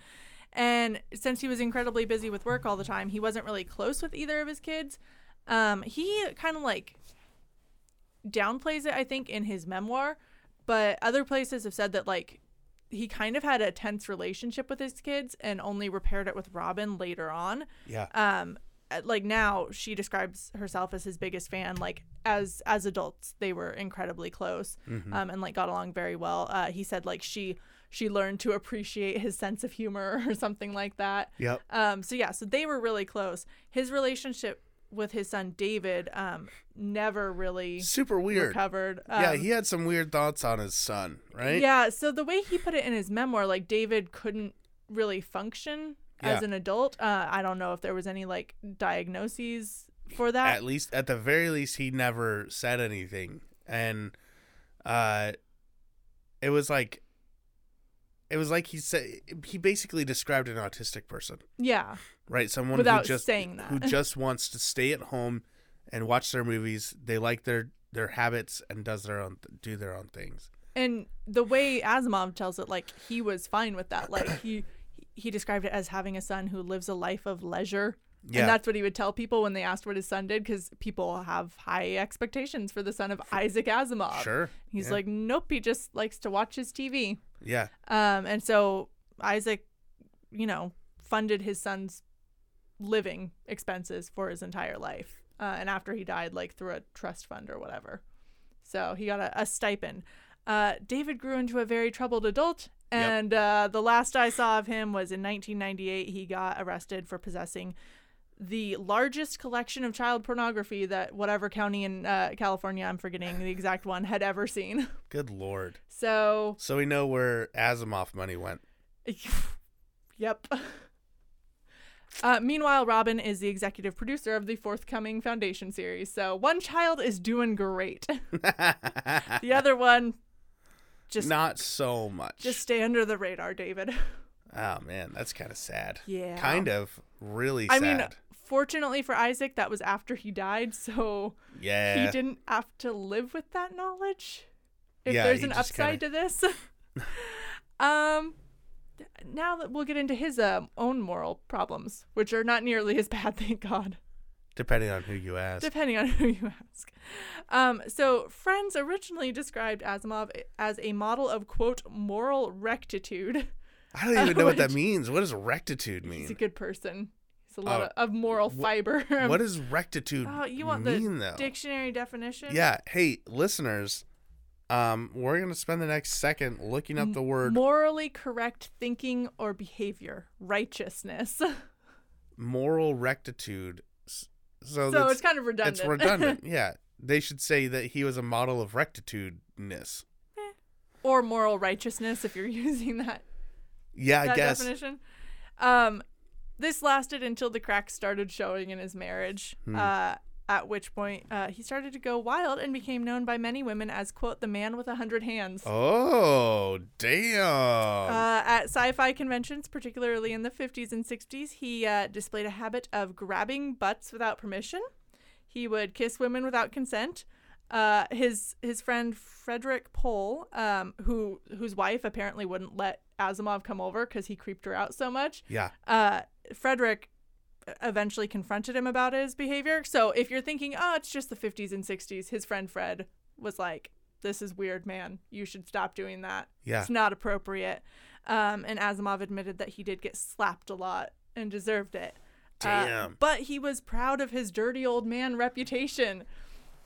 and since he was incredibly busy with work all the time, he wasn't really close with either of his kids. Um, he kind of like downplays it, I think, in his memoir, but other places have said that like he kind of had a tense relationship with his kids and only repaired it with Robin later on yeah um like now she describes herself as his biggest fan like as as adults they were incredibly close Mhm. um and like got along very well. Uh he said like she she learned to appreciate his sense of humor or something like that. Yep. Um so yeah so they were really close. His relationship with his son david um never really super weird. recovered. Um, yeah he had some weird thoughts on his son right? Yeah, so the way he put it in his memoir, like David couldn't really function as an adult. Uh, I don't know if there was any like diagnoses for that. at least at the very least he never said anything and uh it was like it was like he said he basically described an autistic person yeah, right someone Without who just saying that. who just wants to stay at home and watch their movies they like their their habits and does their own do their own things and the way Asimov tells it, like he was fine with that. Like he he described it as having a son who lives a life of leisure. Yeah. And that's what he would tell people when they asked what his son did, because people have high expectations for the son of Isaac Asimov. sure He's yeah. like, nope, he just likes to watch his TV. yeah Um, and so Isaac, you know, funded his son's living expenses for his entire life. Uh, and after he died, like through a trust fund or whatever. So he got a, a stipend. Uh, David grew into a very troubled adult. Yep. And uh, the last I saw of him was in 1998. He got arrested for possessing the largest collection of child pornography that whatever county in uh, California, I'm forgetting the exact one, had ever seen. good lord So so we know where asimov money went yep. Uh, meanwhile, Robin is the executive producer of the forthcoming Foundation series. So one child is doing great. the other one, just not so much just stay under the radar, David. oh man that's kind of sad Yeah. kind of really I mean, fortunately for Isaac, that was after he died, so yeah he didn't have to live with that knowledge. If Yeah, there's he an upside to this. um now that we'll get into his um, own moral problems, which are not nearly as bad, thank God. Depending on who you ask. depending on who you ask. Um, so, Friends originally described Asimov as a model of quote moral rectitude. I don't even know what that means. What does rectitude mean? He's a good person. He's a lot Oh, of, of moral fiber. What does rectitude Oh, you want mean, the though? dictionary definition? Yeah. Hey, listeners, um, we're gonna spend the next second looking up the word Morally correct thinking or behavior, righteousness. moral rectitude. So, so it's kind of redundant. it's redundant. yeah. They should say that he was a model of rectitudeness. or moral righteousness if you're using that Yeah, I guess. definition. Um, this lasted until the cracks started showing in his marriage. Hmm. Uh, at which point, uh, he started to go wild and became known by many women as "quote the man with a hundred hands." Oh, damn. Uh, at sci-fi conventions, particularly in the 50s and 60s, he uh, displayed a habit of grabbing butts without permission. He would kiss women without consent. Uh, his his friend Frederick Pohl, um, who whose wife apparently wouldn't let Asimov come over because he creeped her out so much. yeah. Uh, Frederick eventually confronted him about his behavior. So if you're thinking, oh, it's just the 50s and 60s, his friend Fred was like, "This is weird, man. You should stop doing that." Yeah. It's not appropriate. Um, and Asimov admitted that he did get slapped a lot and deserved it. Uh, Damn. but he was proud of his dirty old man reputation.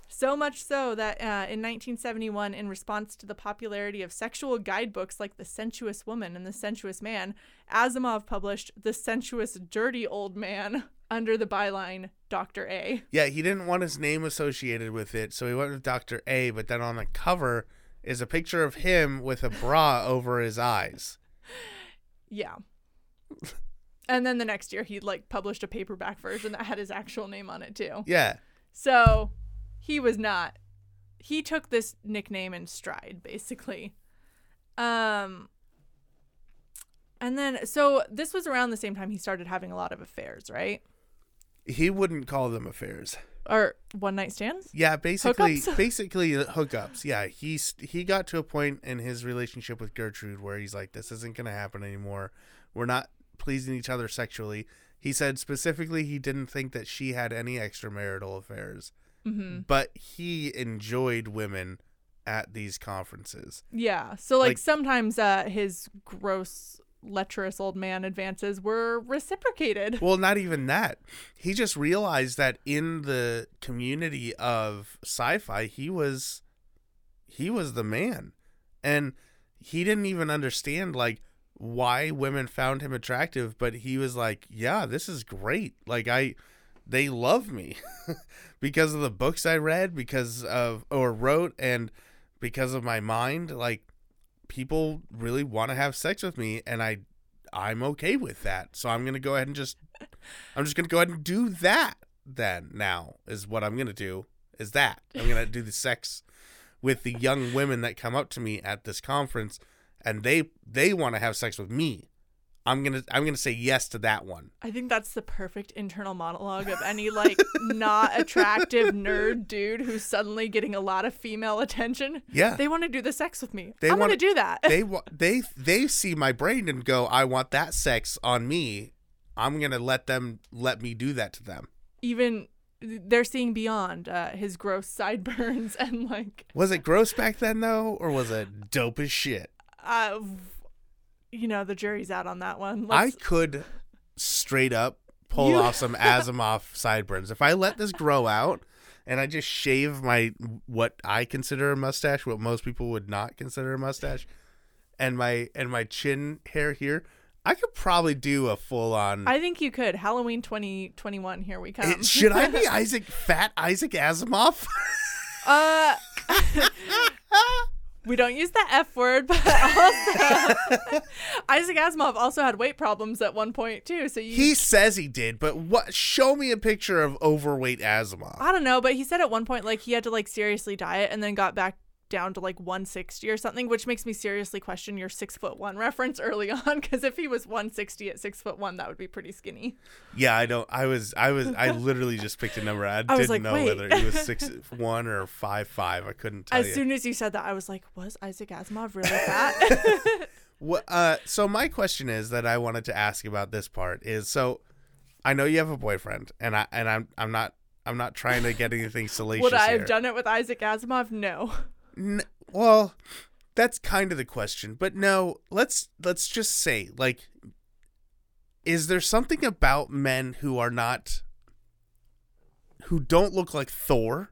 So much so that uh, in 1971, in response to the popularity of sexual guidebooks like The Sensuous Woman and The Sensuous Man, Asimov published The Sensuous Dirty Old Man under the byline Dr. A. Yeah, he didn't want his name associated with it, so he went with Dr. A, but then on the cover is a picture of him with a bra over his eyes. Yeah. and then the next year, he like published a paperback version that had his actual name on it too. Yeah. So he was not. He took this nickname in stride, basically. Um. And then, so this was around the same time he started having a lot of affairs, right? He wouldn't call them affairs. Or one night stands? Yeah, basically Hookups? basically uh, hookups. Yeah, he's he got to a point in his relationship with Gertrude where he's like this isn't going to happen anymore. We're not pleasing each other sexually. He said specifically he didn't think that she had any extramarital affairs, Mm-hmm. but he enjoyed women at these conferences. Yeah. So, like, Like- sometimes uh, his gross, lecherous old man advances were reciprocated. Well, not even that. He just realized that in the community of sci-fi, he was he was the man. And he didn't even understand like why women found him attractive, but he was like, "Yeah, this is great. Like I they love me because of the books I read, because of or wrote and because of my mind, like people really want to have sex with me and I I'm okay with that. So I'm to go ahead and just I'm just to go ahead and do that then now is what I'm to do is that. I'm to do the sex with the young women that come up to me at this conference and they they want to have sex with me. I'm going to I'm to say yes to that one. I think that's the perfect internal monologue of any like not attractive nerd dude who's suddenly getting a lot of female attention. Yeah. They want to do the sex with me. They I'm wanna- do that. they they they see my brain and go, "I want that sex on me." I'm going to let them let me do that to them. Even they're seeing beyond uh, his gross sideburns and like Was it gross back then though or was it dope as shit? uh, you know the jury's out on that one. I Let's, could straight up pull You- off some Asimov sideburns. If I let this grow out and I just shave my what I consider a mustache, what most people would not consider a mustache, and my and my chin hair here, I could probably do a full on I think you could. Halloween 2021. here we come. Should I be Isaac fat Isaac Asimov? Uh, we don't use the F word, but also Isaac Asimov also had weight problems at one point too. So you, he says he did, but what show me a picture of overweight Asimov. I don't know, but he said at one point like he had to like seriously diet and then got back down to like 160 or something, which makes me seriously question your six foot one reference early on. Because if he was 160 at six foot one, that would be pretty skinny. Yeah, I don't. I was. I was. I literally just picked a number. I, I didn't like, know wait. whether he was six one or five five. I couldn't tell As you. soon as you said that, I was like, was Isaac Asimov really fat? What, uh, so my question is that I wanted to ask about this part is so I know you have a boyfriend, and I and I'm I'm not I'm not trying to get anything salacious Would I here. have done it with Isaac Asimov? No. N- well, that's kind of the question, but no. Let's let's just say, like, is there something about men who are not, who don't look like Thor,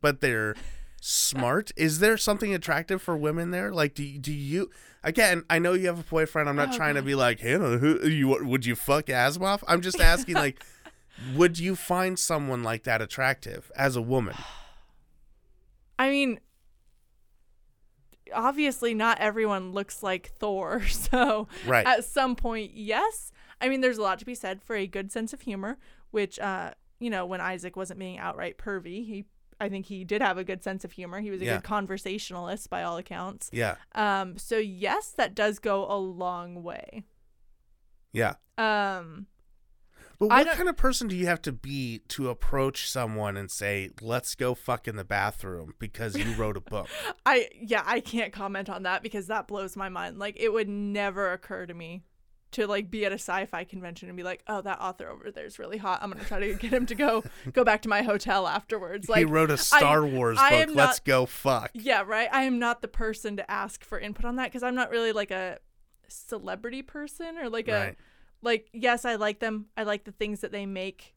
but they're smart? is there something attractive for women there? Like, do you- do you? Again, I know you have a boyfriend. I'm not Oh, trying to be like Hannah. Uh, who you would you fuck Asimov? I'm just asking, like, would you find someone like that attractive as a woman? I mean, obviously, not everyone looks like Thor. So, Right. at some point, yes. I mean, there's a lot to be said for a good sense of humor, which, uh, you know, when Isaac wasn't being outright pervy, he, I think he did have a good sense of humor. He was a Yeah. good conversationalist by all accounts. Yeah. Um, so yes, that does go a long way. Yeah. Um, But what kind of person do you have to be to approach someone and say, "Let's go fuck in the bathroom" because you wrote a book? I yeah, I can't comment on that because that blows my mind. Like it would never occur to me to like be at a sci-fi convention and be like, "Oh, that author over there is really hot. I'm going to try to get him to go go back to my hotel afterwards." Like he wrote a Star Wars I book. Let's go fuck. Yeah, right. I am not the person to ask for input on that because I'm not really like a celebrity person or like a Right. Like yes, I like them. I like the things that they make.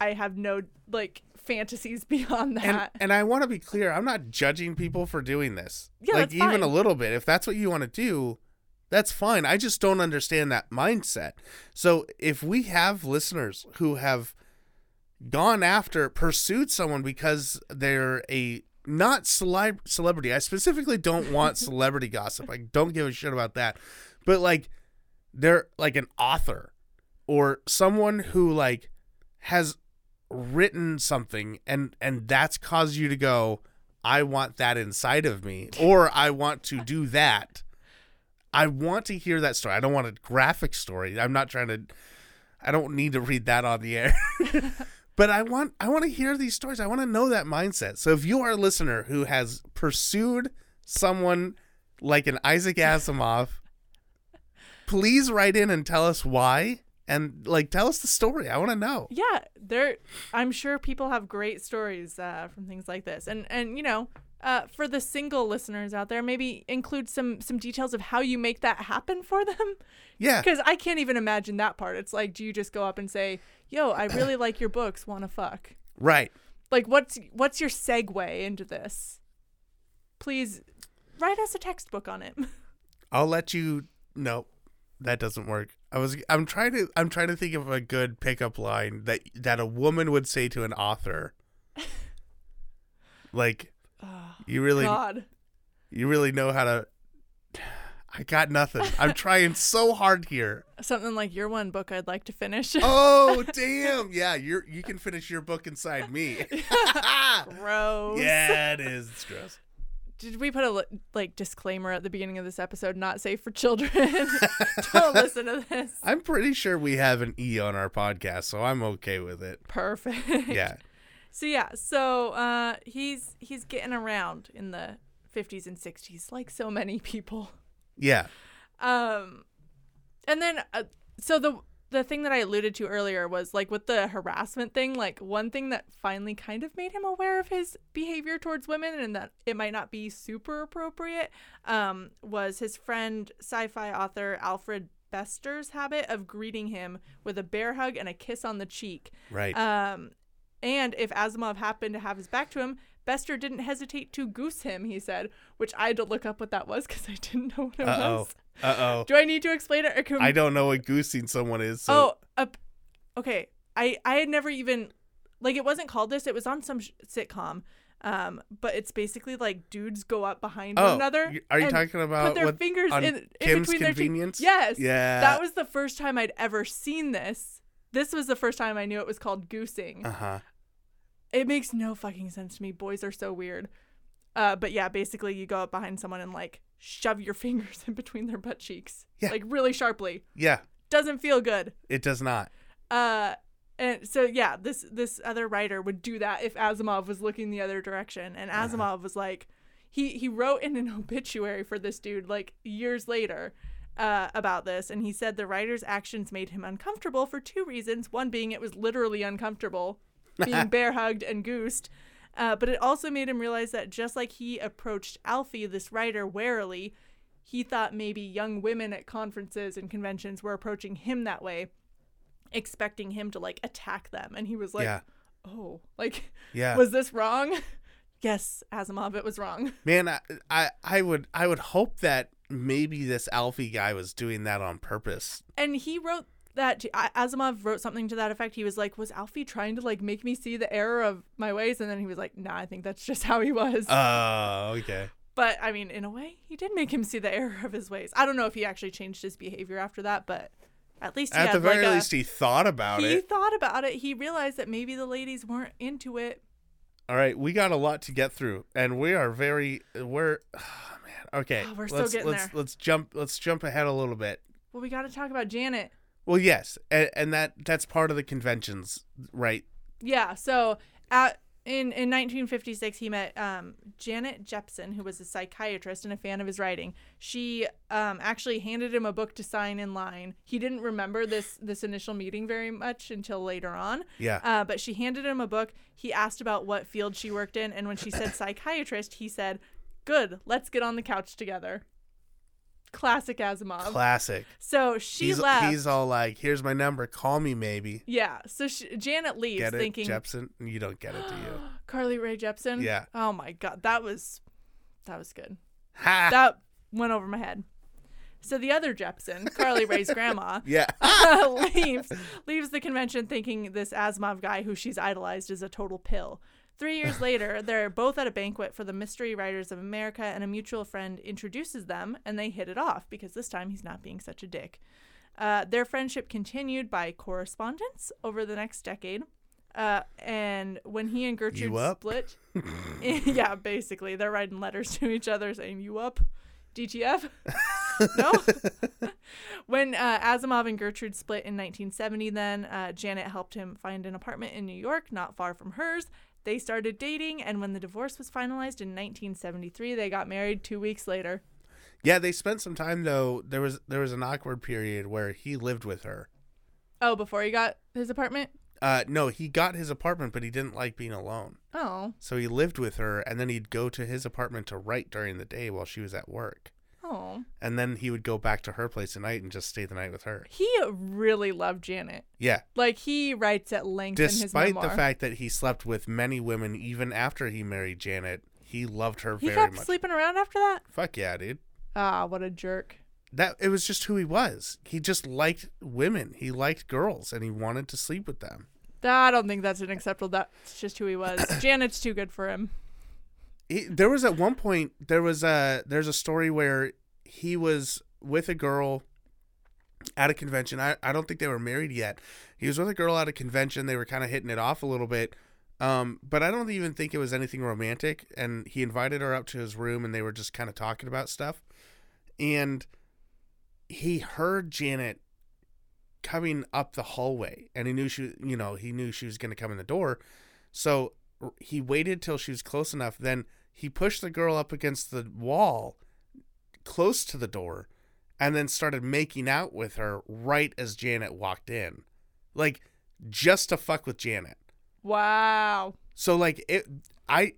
I have no like fantasies beyond And that. and I want to be clear. I'm not judging people for doing this. Yeah, like even fine. a little bit. If that's what you want to do, that's fine. I just don't understand that mindset. So if we have listeners who have gone after pursued someone because they're a not celeb- celebrity. I specifically don't want celebrity gossip. I don't give a shit about that. But like they're like an author or someone who like has written something and and that's caused you to go I want that inside of me or I want to do that. I want to hear that story. I don't want a graphic story. I'm not trying to I don't need to read that on the air. but I want I want to hear these stories. I want to know that mindset. So if you are a listener who has pursued someone like an Isaac Asimov, please write in and tell us why and like tell us the story. I want to know. yeah, there. I'm sure people have great stories uh, from things like this, and and you know, uh, for the single listeners out there, maybe include some some details of how you make that happen for them, Yeah. because I can't even imagine that part. It's like, do you just go up and say, "Yo, I really like your books. Want to fuck?" Right. Like, what's what's your segue into this? Please write us a textbook on it. I'll let you no. That doesn't work. I was I'm trying to I'm trying to think of a good pickup line that that a woman would say to an author. like ah, you really God. you really know how to I got nothing. I'm trying so hard here. Something like your one book I'd like to finish. Oh damn. Yeah, you're you can finish your book inside me. Gross. yeah, it is. It's gross. Did we put a like disclaimer at the beginning of this episode? Not safe for children. Don't listen to this. I'm pretty sure we have an E on our podcast, so I'm okay with it. Perfect. Yeah. So yeah, so uh, he's he's getting around in the 50s and 60s, like so many people. Yeah. Um, and then uh, so the the thing that I alluded to earlier was like with the harassment thing. Like one thing that finally kind of made him aware of his behavior towards women and that it might not be super appropriate. Um, was his friend sci-fi author Alfred Bester's habit of greeting him with a bear hug and a kiss on the cheek. Right. Um, and if Asimov happened to have his back to him, Bester didn't hesitate to goose him, he said, which I had to look up what that was because I didn't know what it Uh oh. was. Uh oh. Do I need to explain it? Or can I don't know what goosing someone is. So Oh, uh, okay. I I had never even like it wasn't called this. It was on some sh- sitcom. Um, but it's basically like dudes go up behind Oh, one another. are you talking about put their what- fingers in, in Kim's between their cheek- Convenience? Yes. Yeah. That was the first time I'd ever seen this. This was the first time I knew it was called goosing. Uh huh. It makes no fucking sense to me. Boys are so weird. Uh, but yeah, basically you go up behind someone and like shove your fingers in between their butt cheeks, Yeah. like really sharply. Yeah. Doesn't feel good. It does not. Uh, and so yeah, this this other writer would do that if Asimov was looking the other direction, and Asimov was like, he he wrote in an obituary for this dude like years later, uh, about this, and he said the writer's actions made him uncomfortable for two reasons. One being it was literally uncomfortable being bear hugged and goosed. Uh, but it also made him realize that just like he approached Alfie, this writer, warily, he thought maybe young women at conferences and conventions were approaching him that way, expecting him to like attack them. And he was like, yeah. oh, like, Yeah. was this wrong? yes, Asimov, it was wrong. Man, I, I I would I would hope that maybe this Alfie guy was doing that on purpose. And he wrote that Asimov wrote something to that effect. He was like, "Was Alfie trying to like make me see the error of my ways?" And then he was like, "Nah, I think that's just how he was." Oh, okay. but I mean, in a way, he did make him see the error of his ways. I don't know if he actually changed his behavior after that, but at least he At the very like a, least, he thought about he it. He thought about it. He realized that maybe the ladies weren't into it. All right, we got a lot to get through, and we are very we're oh, man. Okay, Oh, we're so let's getting let's there. let's jump let's jump ahead a little bit. Well, we got to talk about Janet. Well, yes, and, and that that's part of the conventions, right? Yeah. So at in in 1956, he met um, Janet Jeppson, who was a psychiatrist and a fan of his writing. She um, actually handed him a book to sign in line. He didn't remember this this initial meeting very much until later on. Yeah. Uh, but she handed him a book. He asked about what field she worked in, and when she said psychiatrist, he said, "Good, let's get on the couch together." Classic Asimov. Classic. so she He's left. he's all like, "Here's my number. Call me, maybe." yeah. So she, Janet leaves, Get it, thinking Jepsen. You don't get it, do you? Carly Rae Jepsen. Yeah. Oh my god, that was that was good. Ha! That went over my head. So the other Jepsen, Carly Rae's grandma, yeah. leaves leaves the convention thinking this Asimov guy who she's idolized is a total pill. Three years later, they're both at a banquet for the Mystery Writers of America, and a mutual friend introduces them, and they hit it off because this time he's not being such a dick. Uh, their friendship continued by correspondence over the next decade. Uh, and when he and Gertrude split, yeah, basically, they're writing letters to each other saying, You up? DTF? no? when uh, Asimov and Gertrude split in 1970, then uh, Janet helped him find an apartment in New York, not far from hers. They started dating, and when the divorce was finalized in 1973, they got married two weeks later. Yeah, they spent some time though. There was there was an awkward period where he lived with her. Oh, before he got his apartment? Uh, no, he got his apartment, but he didn't like being alone. Oh. So he lived with her, and then he'd go to his apartment to write during the day while she was at work. Oh. And then he would go back to her place at night and just stay the night with her. He really loved Janet. Yeah. Like, he writes at length in his Despite the fact that he slept with many women even after he married Janet, he loved her he very kept much. sleeping around after that? Fuck yeah, dude. Ah, what a jerk. That it was just who he was. He just liked women. He liked girls and he wanted to sleep with them. I don't think that's an acceptable. That's just who he was. Janet's too good for him. He, there was at one point there was a there's a story where he was with a girl at a convention. I, I don't think they were married yet. He was with a girl at a convention. They were kind of hitting it off a little bit. Um, but I don't even think it was anything romantic. And he invited her up to his room and they were just kind of talking about stuff. And he heard Janet coming up the hallway and he knew she, you know, he knew she was going to come in the door. So he waited till she was close enough. Then he pushed the girl up against the wall close to the door and then started making out with her right as Janet walked in. Like just to fuck with Janet. Wow. So like it I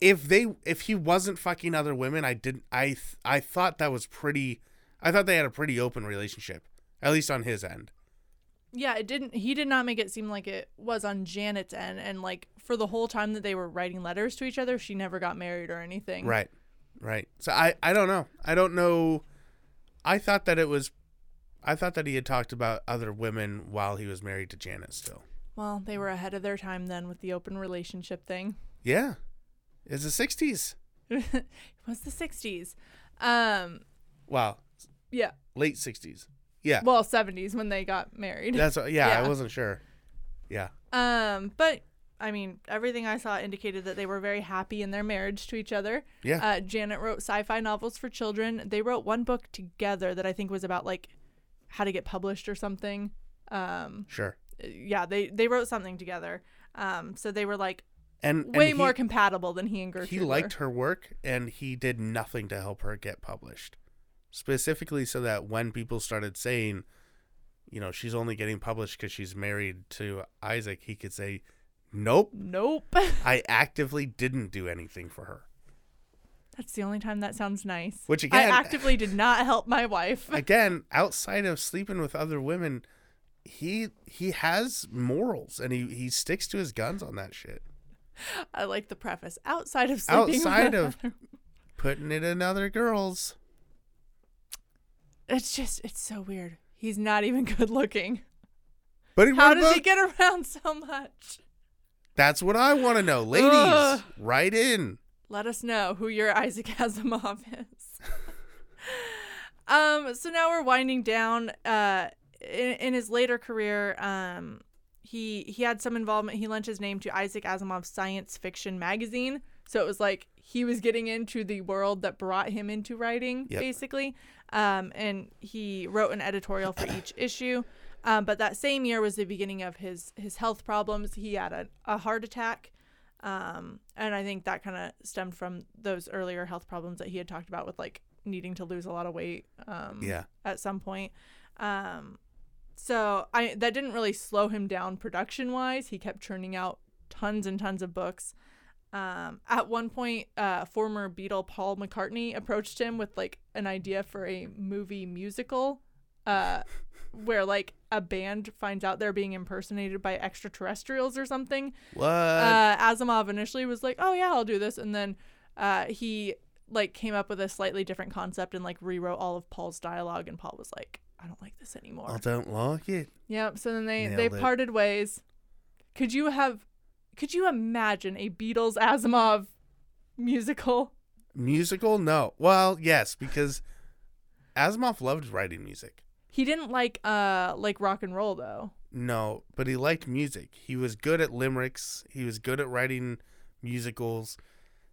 if they if he wasn't fucking other women, I didn't I th- I thought that was pretty I thought they had a pretty open relationship. At least on his end. Yeah, it didn't. He did not make it seem like it was on Janet's end, and like for the whole time that they were writing letters to each other, she never got married or anything. Right. Right. So I I don't know. I don't know. I thought that it was I thought that he had talked about other women while he was married to Janet still. Well, they were ahead of their time then with the open relationship thing. Yeah. It's the 60s. it was the '60s. Um, Wow. yeah. Late 60s. Yeah. Well, '70s when they got married. That's yeah, Yeah. I wasn't sure. Yeah. Um, but I mean, everything I saw indicated that they were very happy in their marriage to each other. Yeah. Uh, Janet wrote sci-fi novels for children. They wrote one book together that I think was about like how to get published or something. Um, Sure. yeah, they they wrote something together. Um, so they were like And and way he- more compatible than he and Gertrude. he liked were. her work and he did nothing to help her get published. Specifically so that when people started saying, you know, she's only getting published because she's married to Isaac, he could say, "Nope, Nope. I actively didn't do anything for her." That's the only time that sounds nice. Which again, I actively did not help my wife. Again, outside of sleeping with other women, he he has morals and he he sticks to his guns on that shit. I like the preface. Outside of sleeping Outside with of putting it in other girls. It's just it's so weird. He's not even good looking. But he How does about- he get around so much? That's what I want to know. Ladies, Ugh. write in. Let us know who your Isaac Asimov is. um, so now we're winding down. Uh, in, in his later career, um, he he had some involvement. He lent his name to Isaac Asimov's science fiction magazine. So it was like he was getting into the world that brought him into writing, Yep. basically. Um, and he wrote an editorial for each issue. Um, but that same year was the beginning of his his health problems. He had a, a heart attack. Um, and I think that kind of stemmed from those earlier health problems that he had talked about with like needing to lose a lot of weight. Um, Yeah. at some point. Um, so I that didn't really slow him down production wise. He kept churning out tons and tons of books. Um, at one point, uh, former Beatle Paul McCartney approached him with like an idea for a movie musical, uh, where like a band finds out they're being impersonated by extraterrestrials or something. What? Uh, Asimov initially was like, "Oh yeah, I'll do this," and then uh, he like came up with a slightly different concept and like rewrote all of Paul's dialogue, and Paul was like, "I don't like this anymore." I don't like it. Yep. So then they Nailed they it. parted ways. Could you have? Could you imagine a Beatles Asimov musical? Musical? No. Well, yes, because Asimov loved writing music. He didn't like uh like rock and roll though. No, but he liked music. He was good at limericks. He was good at writing musicals.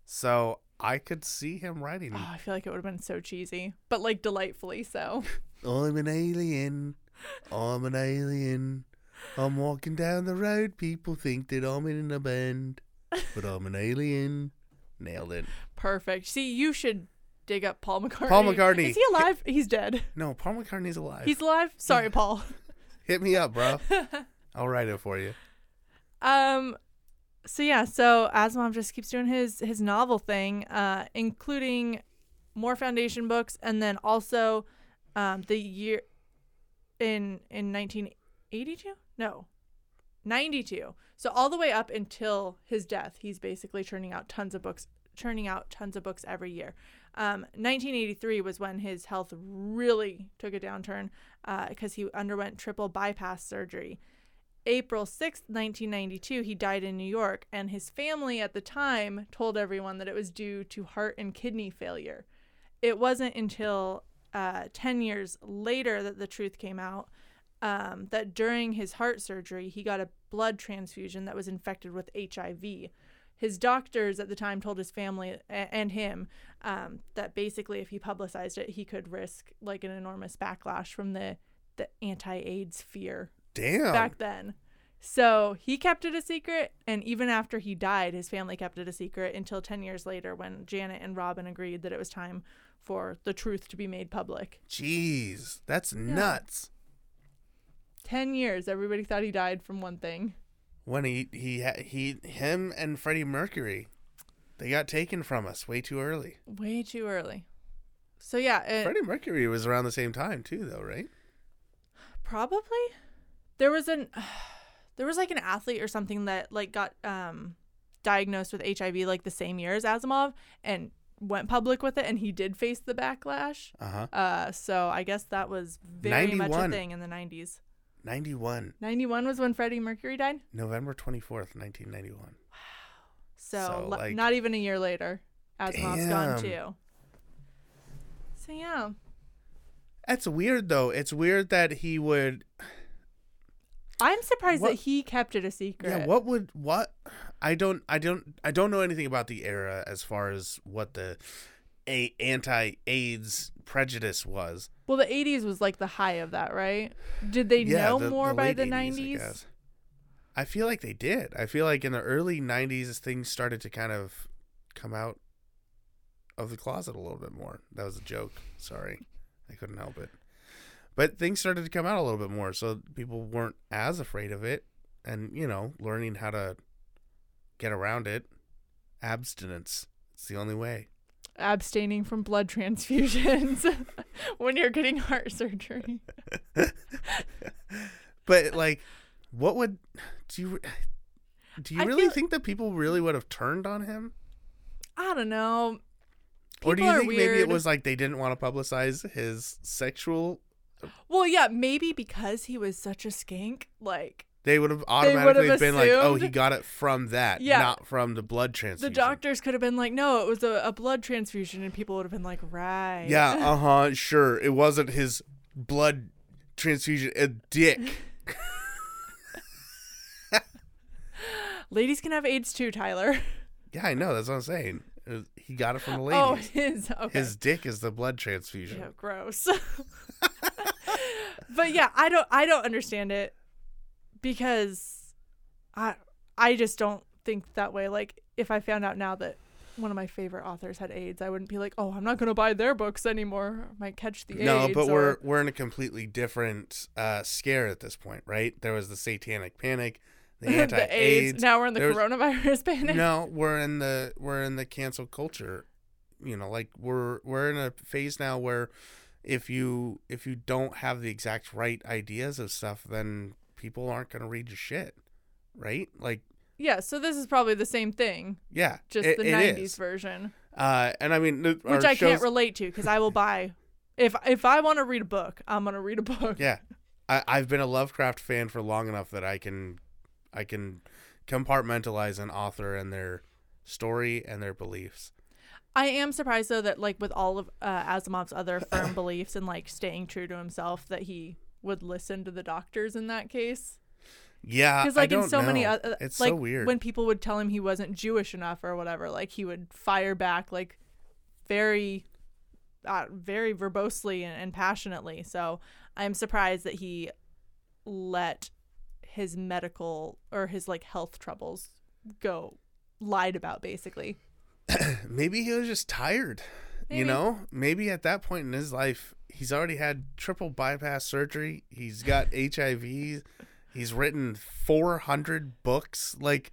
So I could see him writing. Oh, I feel like it would have been so cheesy, but like delightfully so. I'm an alien. I'm an alien. I'm walking down the road. People think that I'm in a band, but I'm an alien. Nailed it. Perfect. See, you should dig up Paul McCartney. Paul McCartney. Is he alive? He's dead. No, Paul McCartney's alive. He's alive. Sorry, Paul. Hit me up, bro. I'll write it for you. Um, so yeah, so Asimov just keeps doing his his novel thing, uh, including more foundation books, and then also, um, the year in in 1982, no, 92. So all the way up until his death, he's basically churning out tons of books, churning out tons of books every year. Um, 1983 was when his health really took a downturn because he underwent triple bypass surgery. April 6th, 1992, he died in New York, and his family at the time told everyone that it was due to heart and kidney failure. It wasn't until uh, 10 years later that the truth came out um, that during his heart surgery, he got a blood transfusion that was infected with HIV. His doctors at the time told his family and him um, that basically, if he publicized it, he could risk like an enormous backlash from the, the anti AIDS fear Damn. back then. So he kept it a secret, and even after he died, his family kept it a secret until 10 years later when Janet and Robin agreed that it was time for the truth to be made public. Jeez, that's nuts. 10 years, everybody thought he died from one thing. When he he he him and Freddie Mercury, they got taken from us way too early. Way too early. So yeah, it, Freddie Mercury was around the same time too, though, right? probably there was an there was like an athlete or something that like got um diagnosed with HIV like the same year as Asimov and went public with it and he did face the backlash. Uh huh. Uh, so I guess that was very much a thing in the 90s. Ninety one, 91 was when Freddie Mercury died. November twenty fourth, nineteen ninety one. So, So, le- like- not even a year later, Asimov's gone too. So yeah, That's weird though. It's weird that he would. I'm surprised What- that he kept it a secret. Yeah. What would what? I don't. I don't. I don't know anything about the era as far as what the a anti-AIDS prejudice was. Well, the 80s was like the high of that, right? Did they yeah, know the- more the by the 80s, 90s? guess. I feel like they did. I feel like in the early '90s, things started to kind of come out of the closet a little bit more. That was a joke. Sorry, I couldn't help it. But things started to come out a little bit more, so people weren't as afraid of it, and you know, learning how to get around it. Abstinence. It's the only way. Abstaining from blood transfusions when you're getting heart surgery. But like, what would do you do you I really feel- think that people really would have turned on him? I don't know. or do People you think maybe it was like they didn't want to publicize his sexual? Uh, well, yeah, maybe because he was such a skank, like They would have automatically been like, "Oh, he got it from that, Yeah. not from the blood transfusion." the doctors could have been like, no, it was a, a blood transfusion, and people would have been like, right. Yeah, uh huh, sure. It wasn't his blood transfusion, a dick. Ladies can have AIDS too, Tyler. yeah, I know. That's what I'm saying. Was- He got it from the Oh, ladies. his okay. His dick is the blood transfusion. Yeah, gross. but yeah, I don't I don't understand it because I I just don't think that way. Like if I found out now that one of my favorite authors had AIDS, I wouldn't be like, "Oh, I'm not going to buy their books anymore. I might catch the No, AIDS." but or- we're we're in a completely different uh, scare at this point, right? There was the satanic panic, the the AIDS. anti-AIDS. Now we're in the coronavirus panic. no, we're in the we're in the cancel culture. You know, like we're we're in a phase now where if you if you don't have the exact right ideas of stuff, then people aren't going to read your shit, right? Like, Yeah, so this is probably the same thing, yeah, just it- the it 90s is. version, Uh, and I mean, th- which I can't relate to because I will buy. If if I want to read a book, I'm gonna read a book. Yeah, I, I've been a Lovecraft fan for long enough that I can, I can compartmentalize an author and their story and their beliefs. I am surprised though that like with all of uh, Asimov's other firm beliefs and like staying true to himself that he would listen to the doctors in that case. Yeah, Because like in don't so many, know. uh, it's like so weird. when people would tell him he wasn't Jewish enough or whatever, like he would fire back like very, uh, very verbosely and, and passionately. So I'm surprised that he let his medical or his like health troubles go lied about basically. maybe he was just tired. You know, maybe at that point in his life, he's already had triple bypass surgery. He's got HIV. He's written 400 books. Like,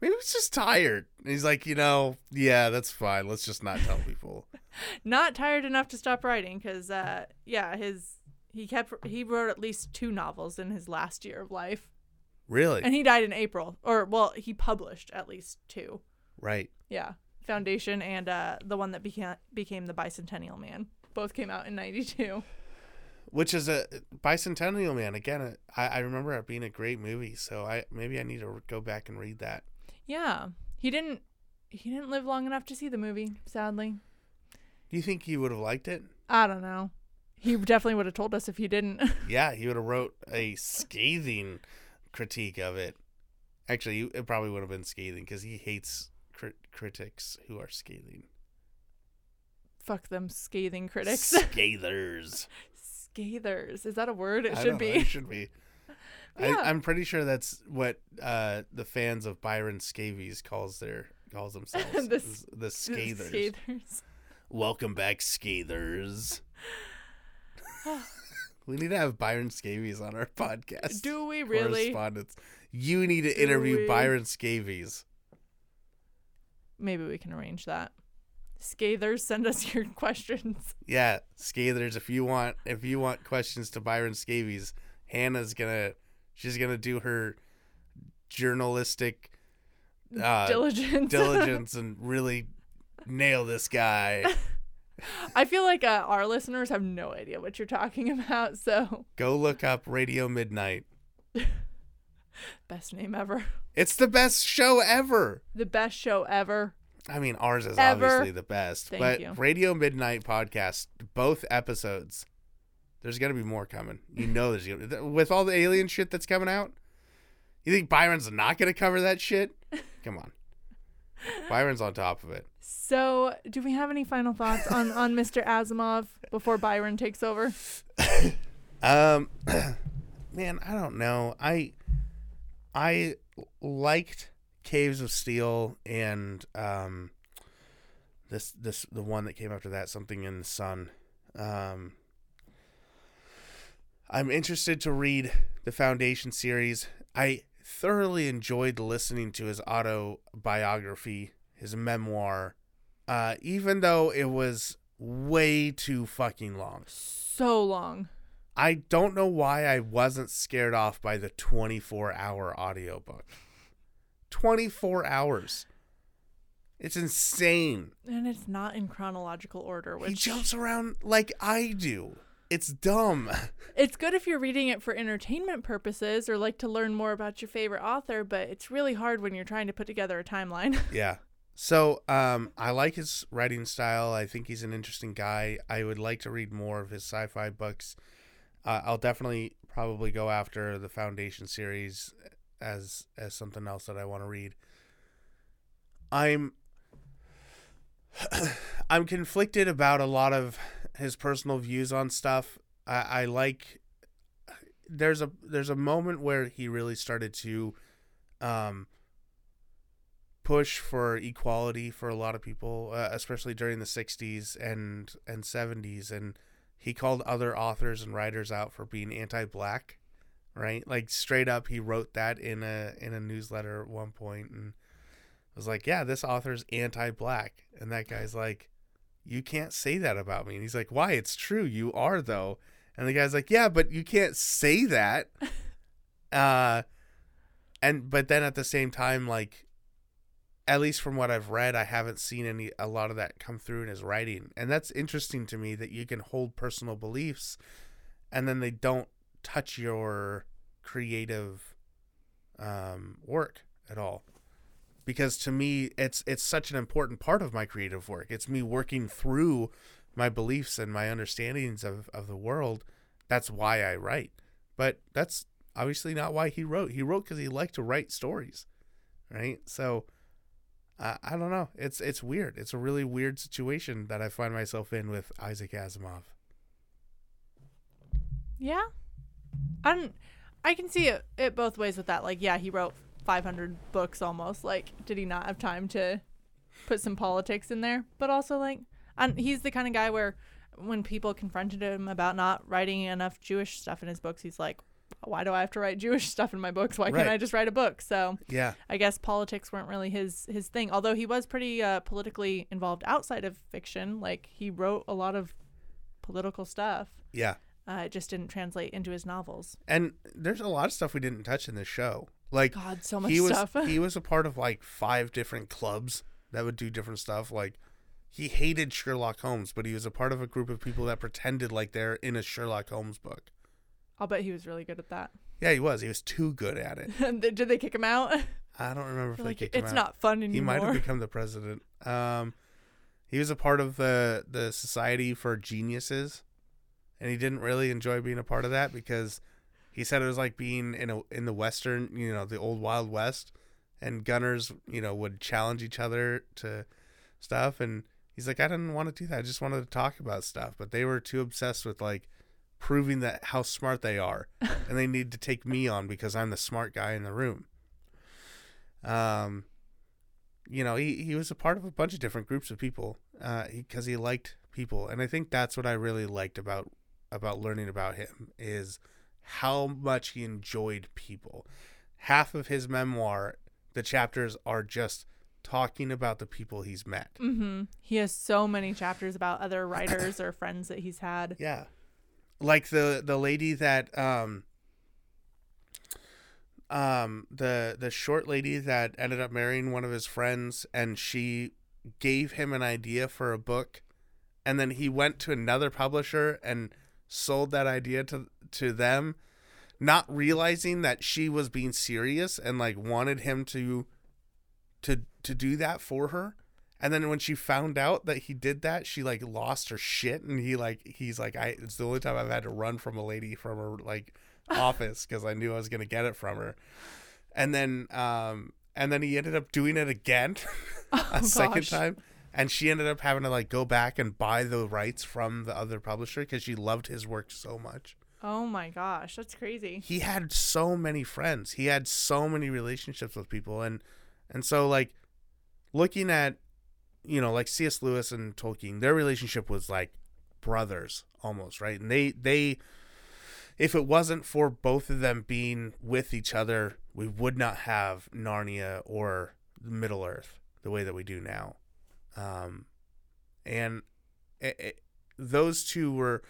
maybe he's just tired. And he's like, you know, yeah, that's fine. Let's just not tell people. not tired enough to stop writing because uh yeah his he kept he wrote at least two novels in his last year of life Really? and he died in april or well he published at least two right. yeah foundation and uh the one that became became the bicentennial man both came out in 92 which is a bicentennial man again uh, I, I remember it being a great movie so i maybe i need to go back and read that. Yeah. He didn't he didn't live long enough to see the movie sadly. Do you think he would have liked it? I don't know. He definitely would have told us if he didn't. Yeah he would have wrote a scathing critique of it. Actually it probably would have been scathing because he hates crit- critics who are scathing fuck them scathing critics scathers scathers is that a word it I should don't know, be it should be Yeah. I, i'm pretty sure that's what uh, the fans of byron scavies calls their calls themselves The the scathers scathers Welcome back, Scathers. we need to have Byron Scavies on our podcast. Do we really? Correspondence. You need to Do interview we? Byron Scavies. Maybe we can arrange that. Scathers, send us your questions. Yeah, Scathers. If you want, if you want questions to Byron Scavies, Hannah's gonna, she's gonna do her journalistic uh, Diligence. diligence and really nail this guy. I feel like uh, our listeners have no idea what you're talking about, so Go look up Radio Midnight. best name ever. It's the best show ever. The best show ever. I mean, ours is Ever. obviously the best, Thank but you. Radio Midnight podcast, both episodes. There's gonna be more coming. You know, there's gonna, with all the alien shit that's coming out. You think Byron's not gonna cover that shit? Come on, Byron's on top of it. So, do we have any final thoughts on on Mr. Asimov before Byron takes over? Um, man, I don't know. I I liked Caves of Steel and um this this the one that came after that, something in the sun. Um, I'm interested to read the Foundation series. I thoroughly enjoyed listening to his autobiography, his memoir, uh, even though it was way too fucking long. So long. I don't know why I wasn't scared off by the 24 hour audiobook. 24 hours. It's insane. And it's not in chronological order, which He jumps around like I do. It's dumb. it's good if you're reading it for entertainment purposes or like to learn more about your favorite author, but it's really hard when you're trying to put together a timeline. yeah. So, um, I like his writing style. I think he's an interesting guy. I would like to read more of his sci-fi books. Uh, I'll definitely probably go after the Foundation series as as something else that I want to read. I'm I'm conflicted about a lot of his personal views on stuff. I, I like there's a there's a moment where he really started to um push for equality for a lot of people, uh, especially during the 60s and and 70s and he called other authors and writers out for being anti-black, right? Like straight up he wrote that in a in a newsletter at one point and was like, "Yeah, this author's anti-black." And that guy's like, "You can't say that about me." And he's like, "Why? It's true. You are though." And the guy's like, "Yeah, but you can't say that." uh and but then at the same time like at least from what I've read, I haven't seen any a lot of that come through in his writing. And that's interesting to me that you can hold personal beliefs and then they don't touch your creative um, work at all. Because to me it's it's such an important part of my creative work. It's me working through my beliefs and my understandings of, of the world. That's why I write. But that's obviously not why he wrote. He wrote because he liked to write stories. Right? So I, I don't know. It's it's weird. It's a really weird situation that I find myself in with Isaac Asimov. Yeah. I don't I can see it, it both ways with that. Like, yeah, he wrote 500 books almost. Like, did he not have time to put some politics in there? But also, like, and he's the kind of guy where when people confronted him about not writing enough Jewish stuff in his books, he's like, why do I have to write Jewish stuff in my books? Why can't I just write a book? So Yeah. I guess politics weren't really his his thing. Although he was pretty uh, politically involved outside of fiction. Like he wrote a lot of political stuff. Yeah. Uh, it just didn't translate into his novels. And there's a lot of stuff we didn't touch in this show. Like God, so much he was stuff. he was a part of like five different clubs that would do different stuff. Like he hated Sherlock Holmes, but he was a part of a group of people that pretended like they're in a Sherlock Holmes book. I'll bet he was really good at that. Yeah, he was. He was too good at it. Did they kick him out? I don't remember if they like kicked him out. it's not fun anymore. He might have become the president. Um, he was a part of the the Society for Geniuses, and he didn't really enjoy being a part of that because he said it was like being in a in the western, you know, the old Wild West, and gunners, you know, would challenge each other to stuff, and he's like, I didn't want to do that. I just wanted to talk about stuff, but they were too obsessed with like proving that how smart they are, and they need to take me on because I'm the smart guy in the room. Um, you know, he, he was a part of a bunch of different groups of people uh, because he, liked people, and I think that's what I really liked about about learning about him is how much he enjoyed people. Half of his memoir, the chapters are just talking about the people he's met. Mm-hmm. He has so many chapters about other writers or friends that he's had. Yeah. Like the the lady that um um the the short lady that ended up marrying one of his friends and she gave him an idea for a book and then he went to another publisher and sold that idea to to them not realizing that she was being serious and like wanted him to to to do that for her and then when she found out that he did that, she like lost her shit, and he like he's like I. It's the only time I've had to run from a lady from her like office because I knew I was gonna get it from her. And then um and then he ended up doing it again a Oh, second gosh. time, and she ended up having to like go back and buy the rights from the other publisher because she loved his work so much. Oh my gosh, that's crazy. He had so many friends. He had so many relationships with people, and and so like looking at you know like cs lewis and tolkien their relationship was like brothers almost right and they they if it wasn't for both of them being with each other, we would not have Narnia or Middle Earth the way that we do now. Um, and it, it, those two were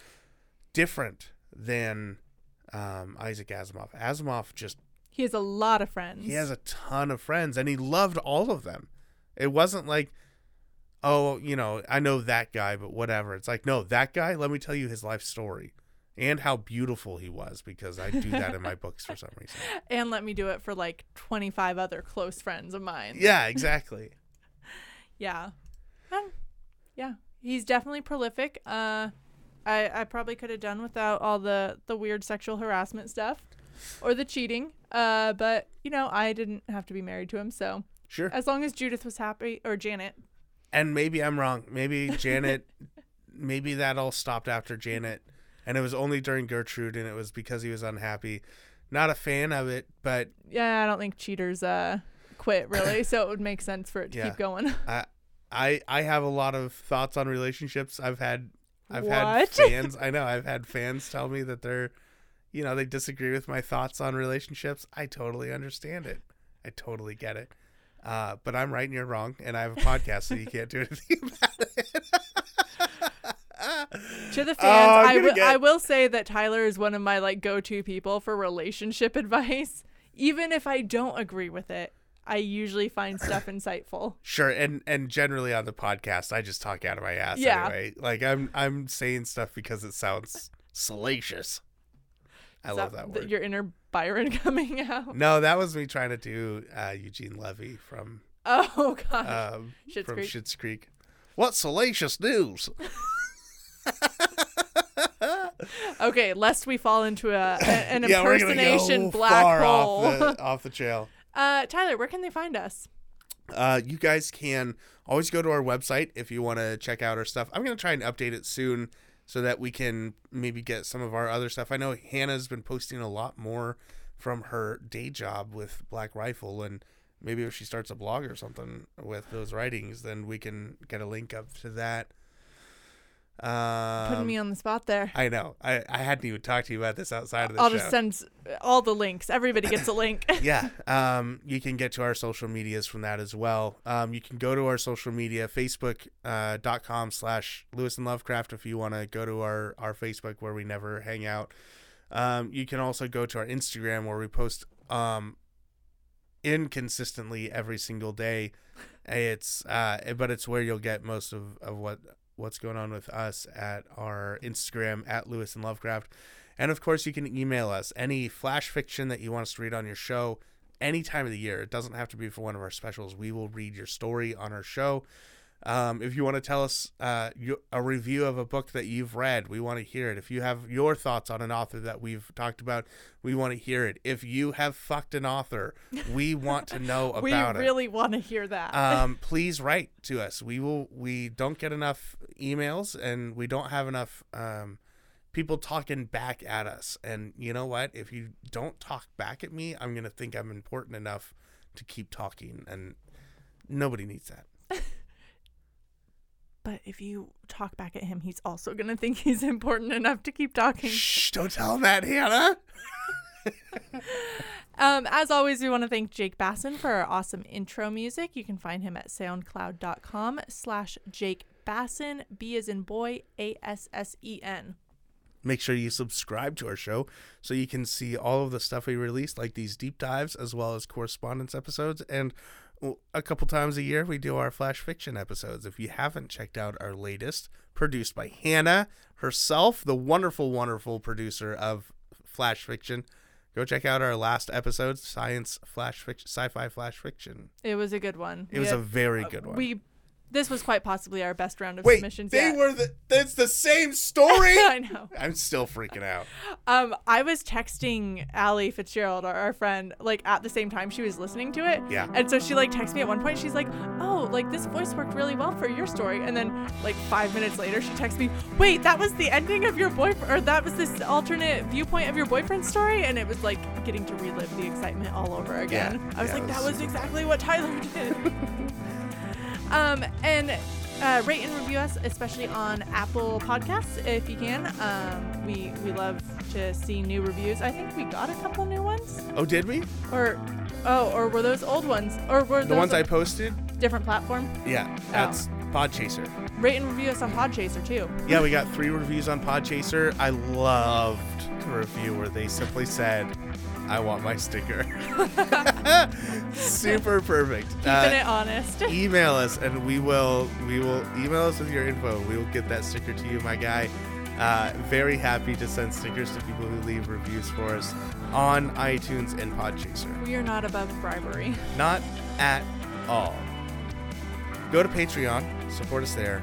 different than um, Isaac Asimov. Asimov just He has a lot of friends. he has a ton of friends and he loved all of them. It wasn't like, oh, you know, I know that guy, but whatever. It's like, no, that guy, let me tell you his life story and how beautiful he was because I do that in my books for some reason. and let me do it for like 25 other close friends of mine. Yeah, exactly. Yeah. Yeah. He's definitely prolific. Uh I I probably could have done without all the the weird sexual harassment stuff or the cheating. Uh but, you know, I didn't have to be married to him, so Sure. as long as Judith was happy or Janet. And maybe I'm wrong. Maybe Janet, maybe that all stopped after Janet. And it was only during Gertrude and it was because he was unhappy. Not a fan of it, but Yeah, I don't think cheaters uh quit really, so it would make sense for it to Yeah. keep going. I I I have a lot of thoughts on relationships. I've had I've had fans. I know I've had fans tell me that they're, you know, they disagree with my thoughts on relationships. I totally understand it. I totally get it. Uh, but I'm right and you're wrong, and I have a podcast, so you can't do anything about it. To the fans, Oh, I will get- I will say that Tyler is one of my like go-to people for relationship advice. Even if I don't agree with it, I usually find stuff insightful. Sure, and and generally on the podcast, I just talk out of my ass Yeah. anyway. Like I'm I'm saying stuff because it sounds salacious. I Is love that th- word. Your inner Byron coming out. No, that was me trying to do uh, Eugene Levy from Oh gosh. um, Schitt's from Creek. Schitt's Creek. What salacious news? okay, lest we fall into a, an yeah, impersonation go black far hole. off the off the trail. Uh, Tyler, where can they find us? Uh, you guys can always go to our website if you want to check out our stuff. I'm gonna try and update it soon so that we can maybe get some of our other stuff. I know Hannah's been posting a lot more from her day job with Black Rifle, and maybe if she starts a blog or something with those writings, then we can get a link up to that. Um, Putting me on the spot there. I know. I, I hadn't even talked to you about this outside of the I'll show. just send all the links. Everybody gets a link. yeah. Um, you can get to our social medias from that as well. Um, you can go to our social media, Facebook uh, dot com slash Lewis and Lovecraft if you want to go to our, our Facebook where we never hang out. Um, you can also go to our Instagram where we post um, inconsistently every single day. It's uh, but it's where you'll get most of, of what what's going on with us at our Instagram at Lewis and Lovecraft. And of course, you can email us any flash fiction that you want us to read on your show any time of the year. It doesn't have to be for one of our specials. We will read your story on our show. Um, if you want to tell us uh, you, a review of a book that you've read, we want to hear it. If you have your thoughts on an author that we've talked about, we want to hear it. If you have fucked an author, we want to know about we it really want to hear that. um, please write to us. We will. We don't get enough emails, and we don't have enough um, people talking back at us. And you know what? If you don't talk back at me, I'm gonna think I'm important enough to keep talking, and nobody needs that. But if you talk back at him, he's also going to think he's important enough to keep talking. Shh! Don't tell him that, Hannah. Um, as always, we want to thank Jake Bassen for our awesome intro music. You can find him at soundcloud.com slash Jake Bassen, B as in boy, A S S E N. Make sure you subscribe to our show so you can see all of the stuff we release, like these deep dives, as well as correspondence episodes. And a couple times a year, we do our flash fiction episodes. If you haven't checked out our latest, produced by Hannah herself, the wonderful, wonderful producer of flash fiction, go check out our last episode, science flash fiction, sci-fi flash fiction. It was a good one. It was a very uh, good one. We this was quite possibly our best round of Wait, submissions they yet. were the. That's the same story. I know. I'm still freaking out. Um, I was texting Allie Fitzgerald, our, our friend, like at the same time she was listening to it. Yeah. And so she like texted me at one point. She's like, "Oh, like this voice worked really well for your story." And then like five minutes later, she texts me, "Wait, that was the ending of your boyfriend, or that was this alternate viewpoint of your boyfriend's story." And it was like getting to relive the excitement all over again. Yeah, I was yeah, like, it "That was was exactly what Tyler did." um, and uh, rate and review us, especially on Apple Podcasts if you can. Um, we we love to see new reviews. I think we got a couple new ones, Oh, did we? or oh, or were those old ones, or were The ones I posted? different platform? Yeah, that's Podchaser. Rate and review us on Podchaser too. Yeah, we got three reviews on Podchaser. I loved the review where they simply said, I want my sticker. Super perfect. Keeping Uh, it honest. email us and we will we will email us with your info. We will get that sticker to you, my guy. Uh, very happy to send stickers to people who leave reviews for us on iTunes and Podchaser. we are not above bribery. Not at all. Go to Patreon, support us there.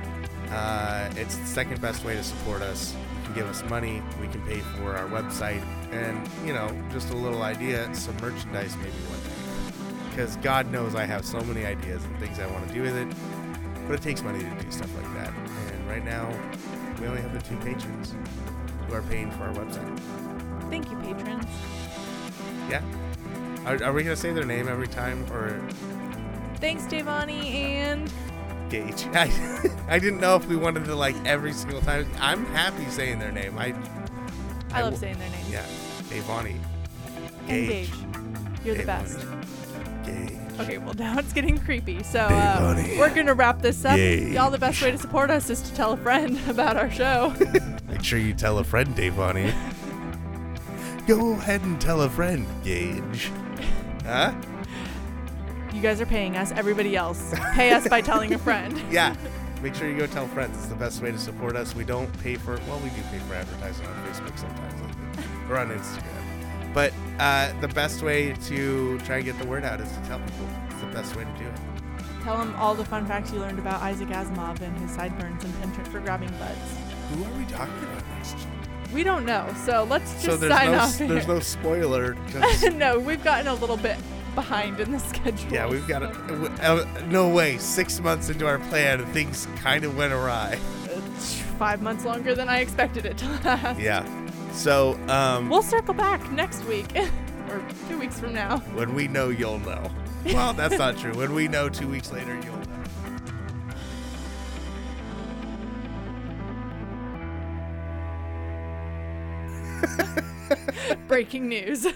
Uh, it's the second best way to support us. You can give us money, we can pay for our website, and, you know, just a little idea, some merchandise maybe one. Because God knows I have so many ideas and things I want to do with it, but it takes money to do stuff like that. And right now, we only have the two patrons who are paying for our website. Thank you, patrons. Yeah. Are, are we going to say their name every time, or Thanks, Devani and Gage. I, I didn't know if we wanted to like every single time. I'm happy saying their name. I I, I love will- saying their names. yeah, Avani. And Gage. You're the best. Okay, well now it's getting creepy. So uh, we're gonna wrap this up. Gage. Y'all, the best way to support us is to tell a friend about our show. Make sure you tell a friend, Davani. Go ahead and tell a friend, Gage. Huh? you guys are paying us. Everybody else, pay us by telling a friend. Yeah. Make sure you go tell friends. It's the best way to support us. We don't pay for well, we do pay for advertising on Facebook sometimes, or on Instagram. But uh, the best way to try and get the word out is to tell people. It's the best way to do it. Tell them all the fun facts you learned about Isaac Asimov and his sideburns and penchant for grabbing butts. Who are we talking about next? We don't know, so let's just so there's sign no off. there's here. no spoiler. no, we've gotten a little bit behind in the schedule. yeah, we've got a, uh, no way. Six months into our plan, things kind of went awry. It's five months longer than I expected it to last. Yeah. So um, We'll circle back next week or two weeks from now. when we know, you'll know. Well, that's not true. When we know, two weeks later, you'll know. Breaking news.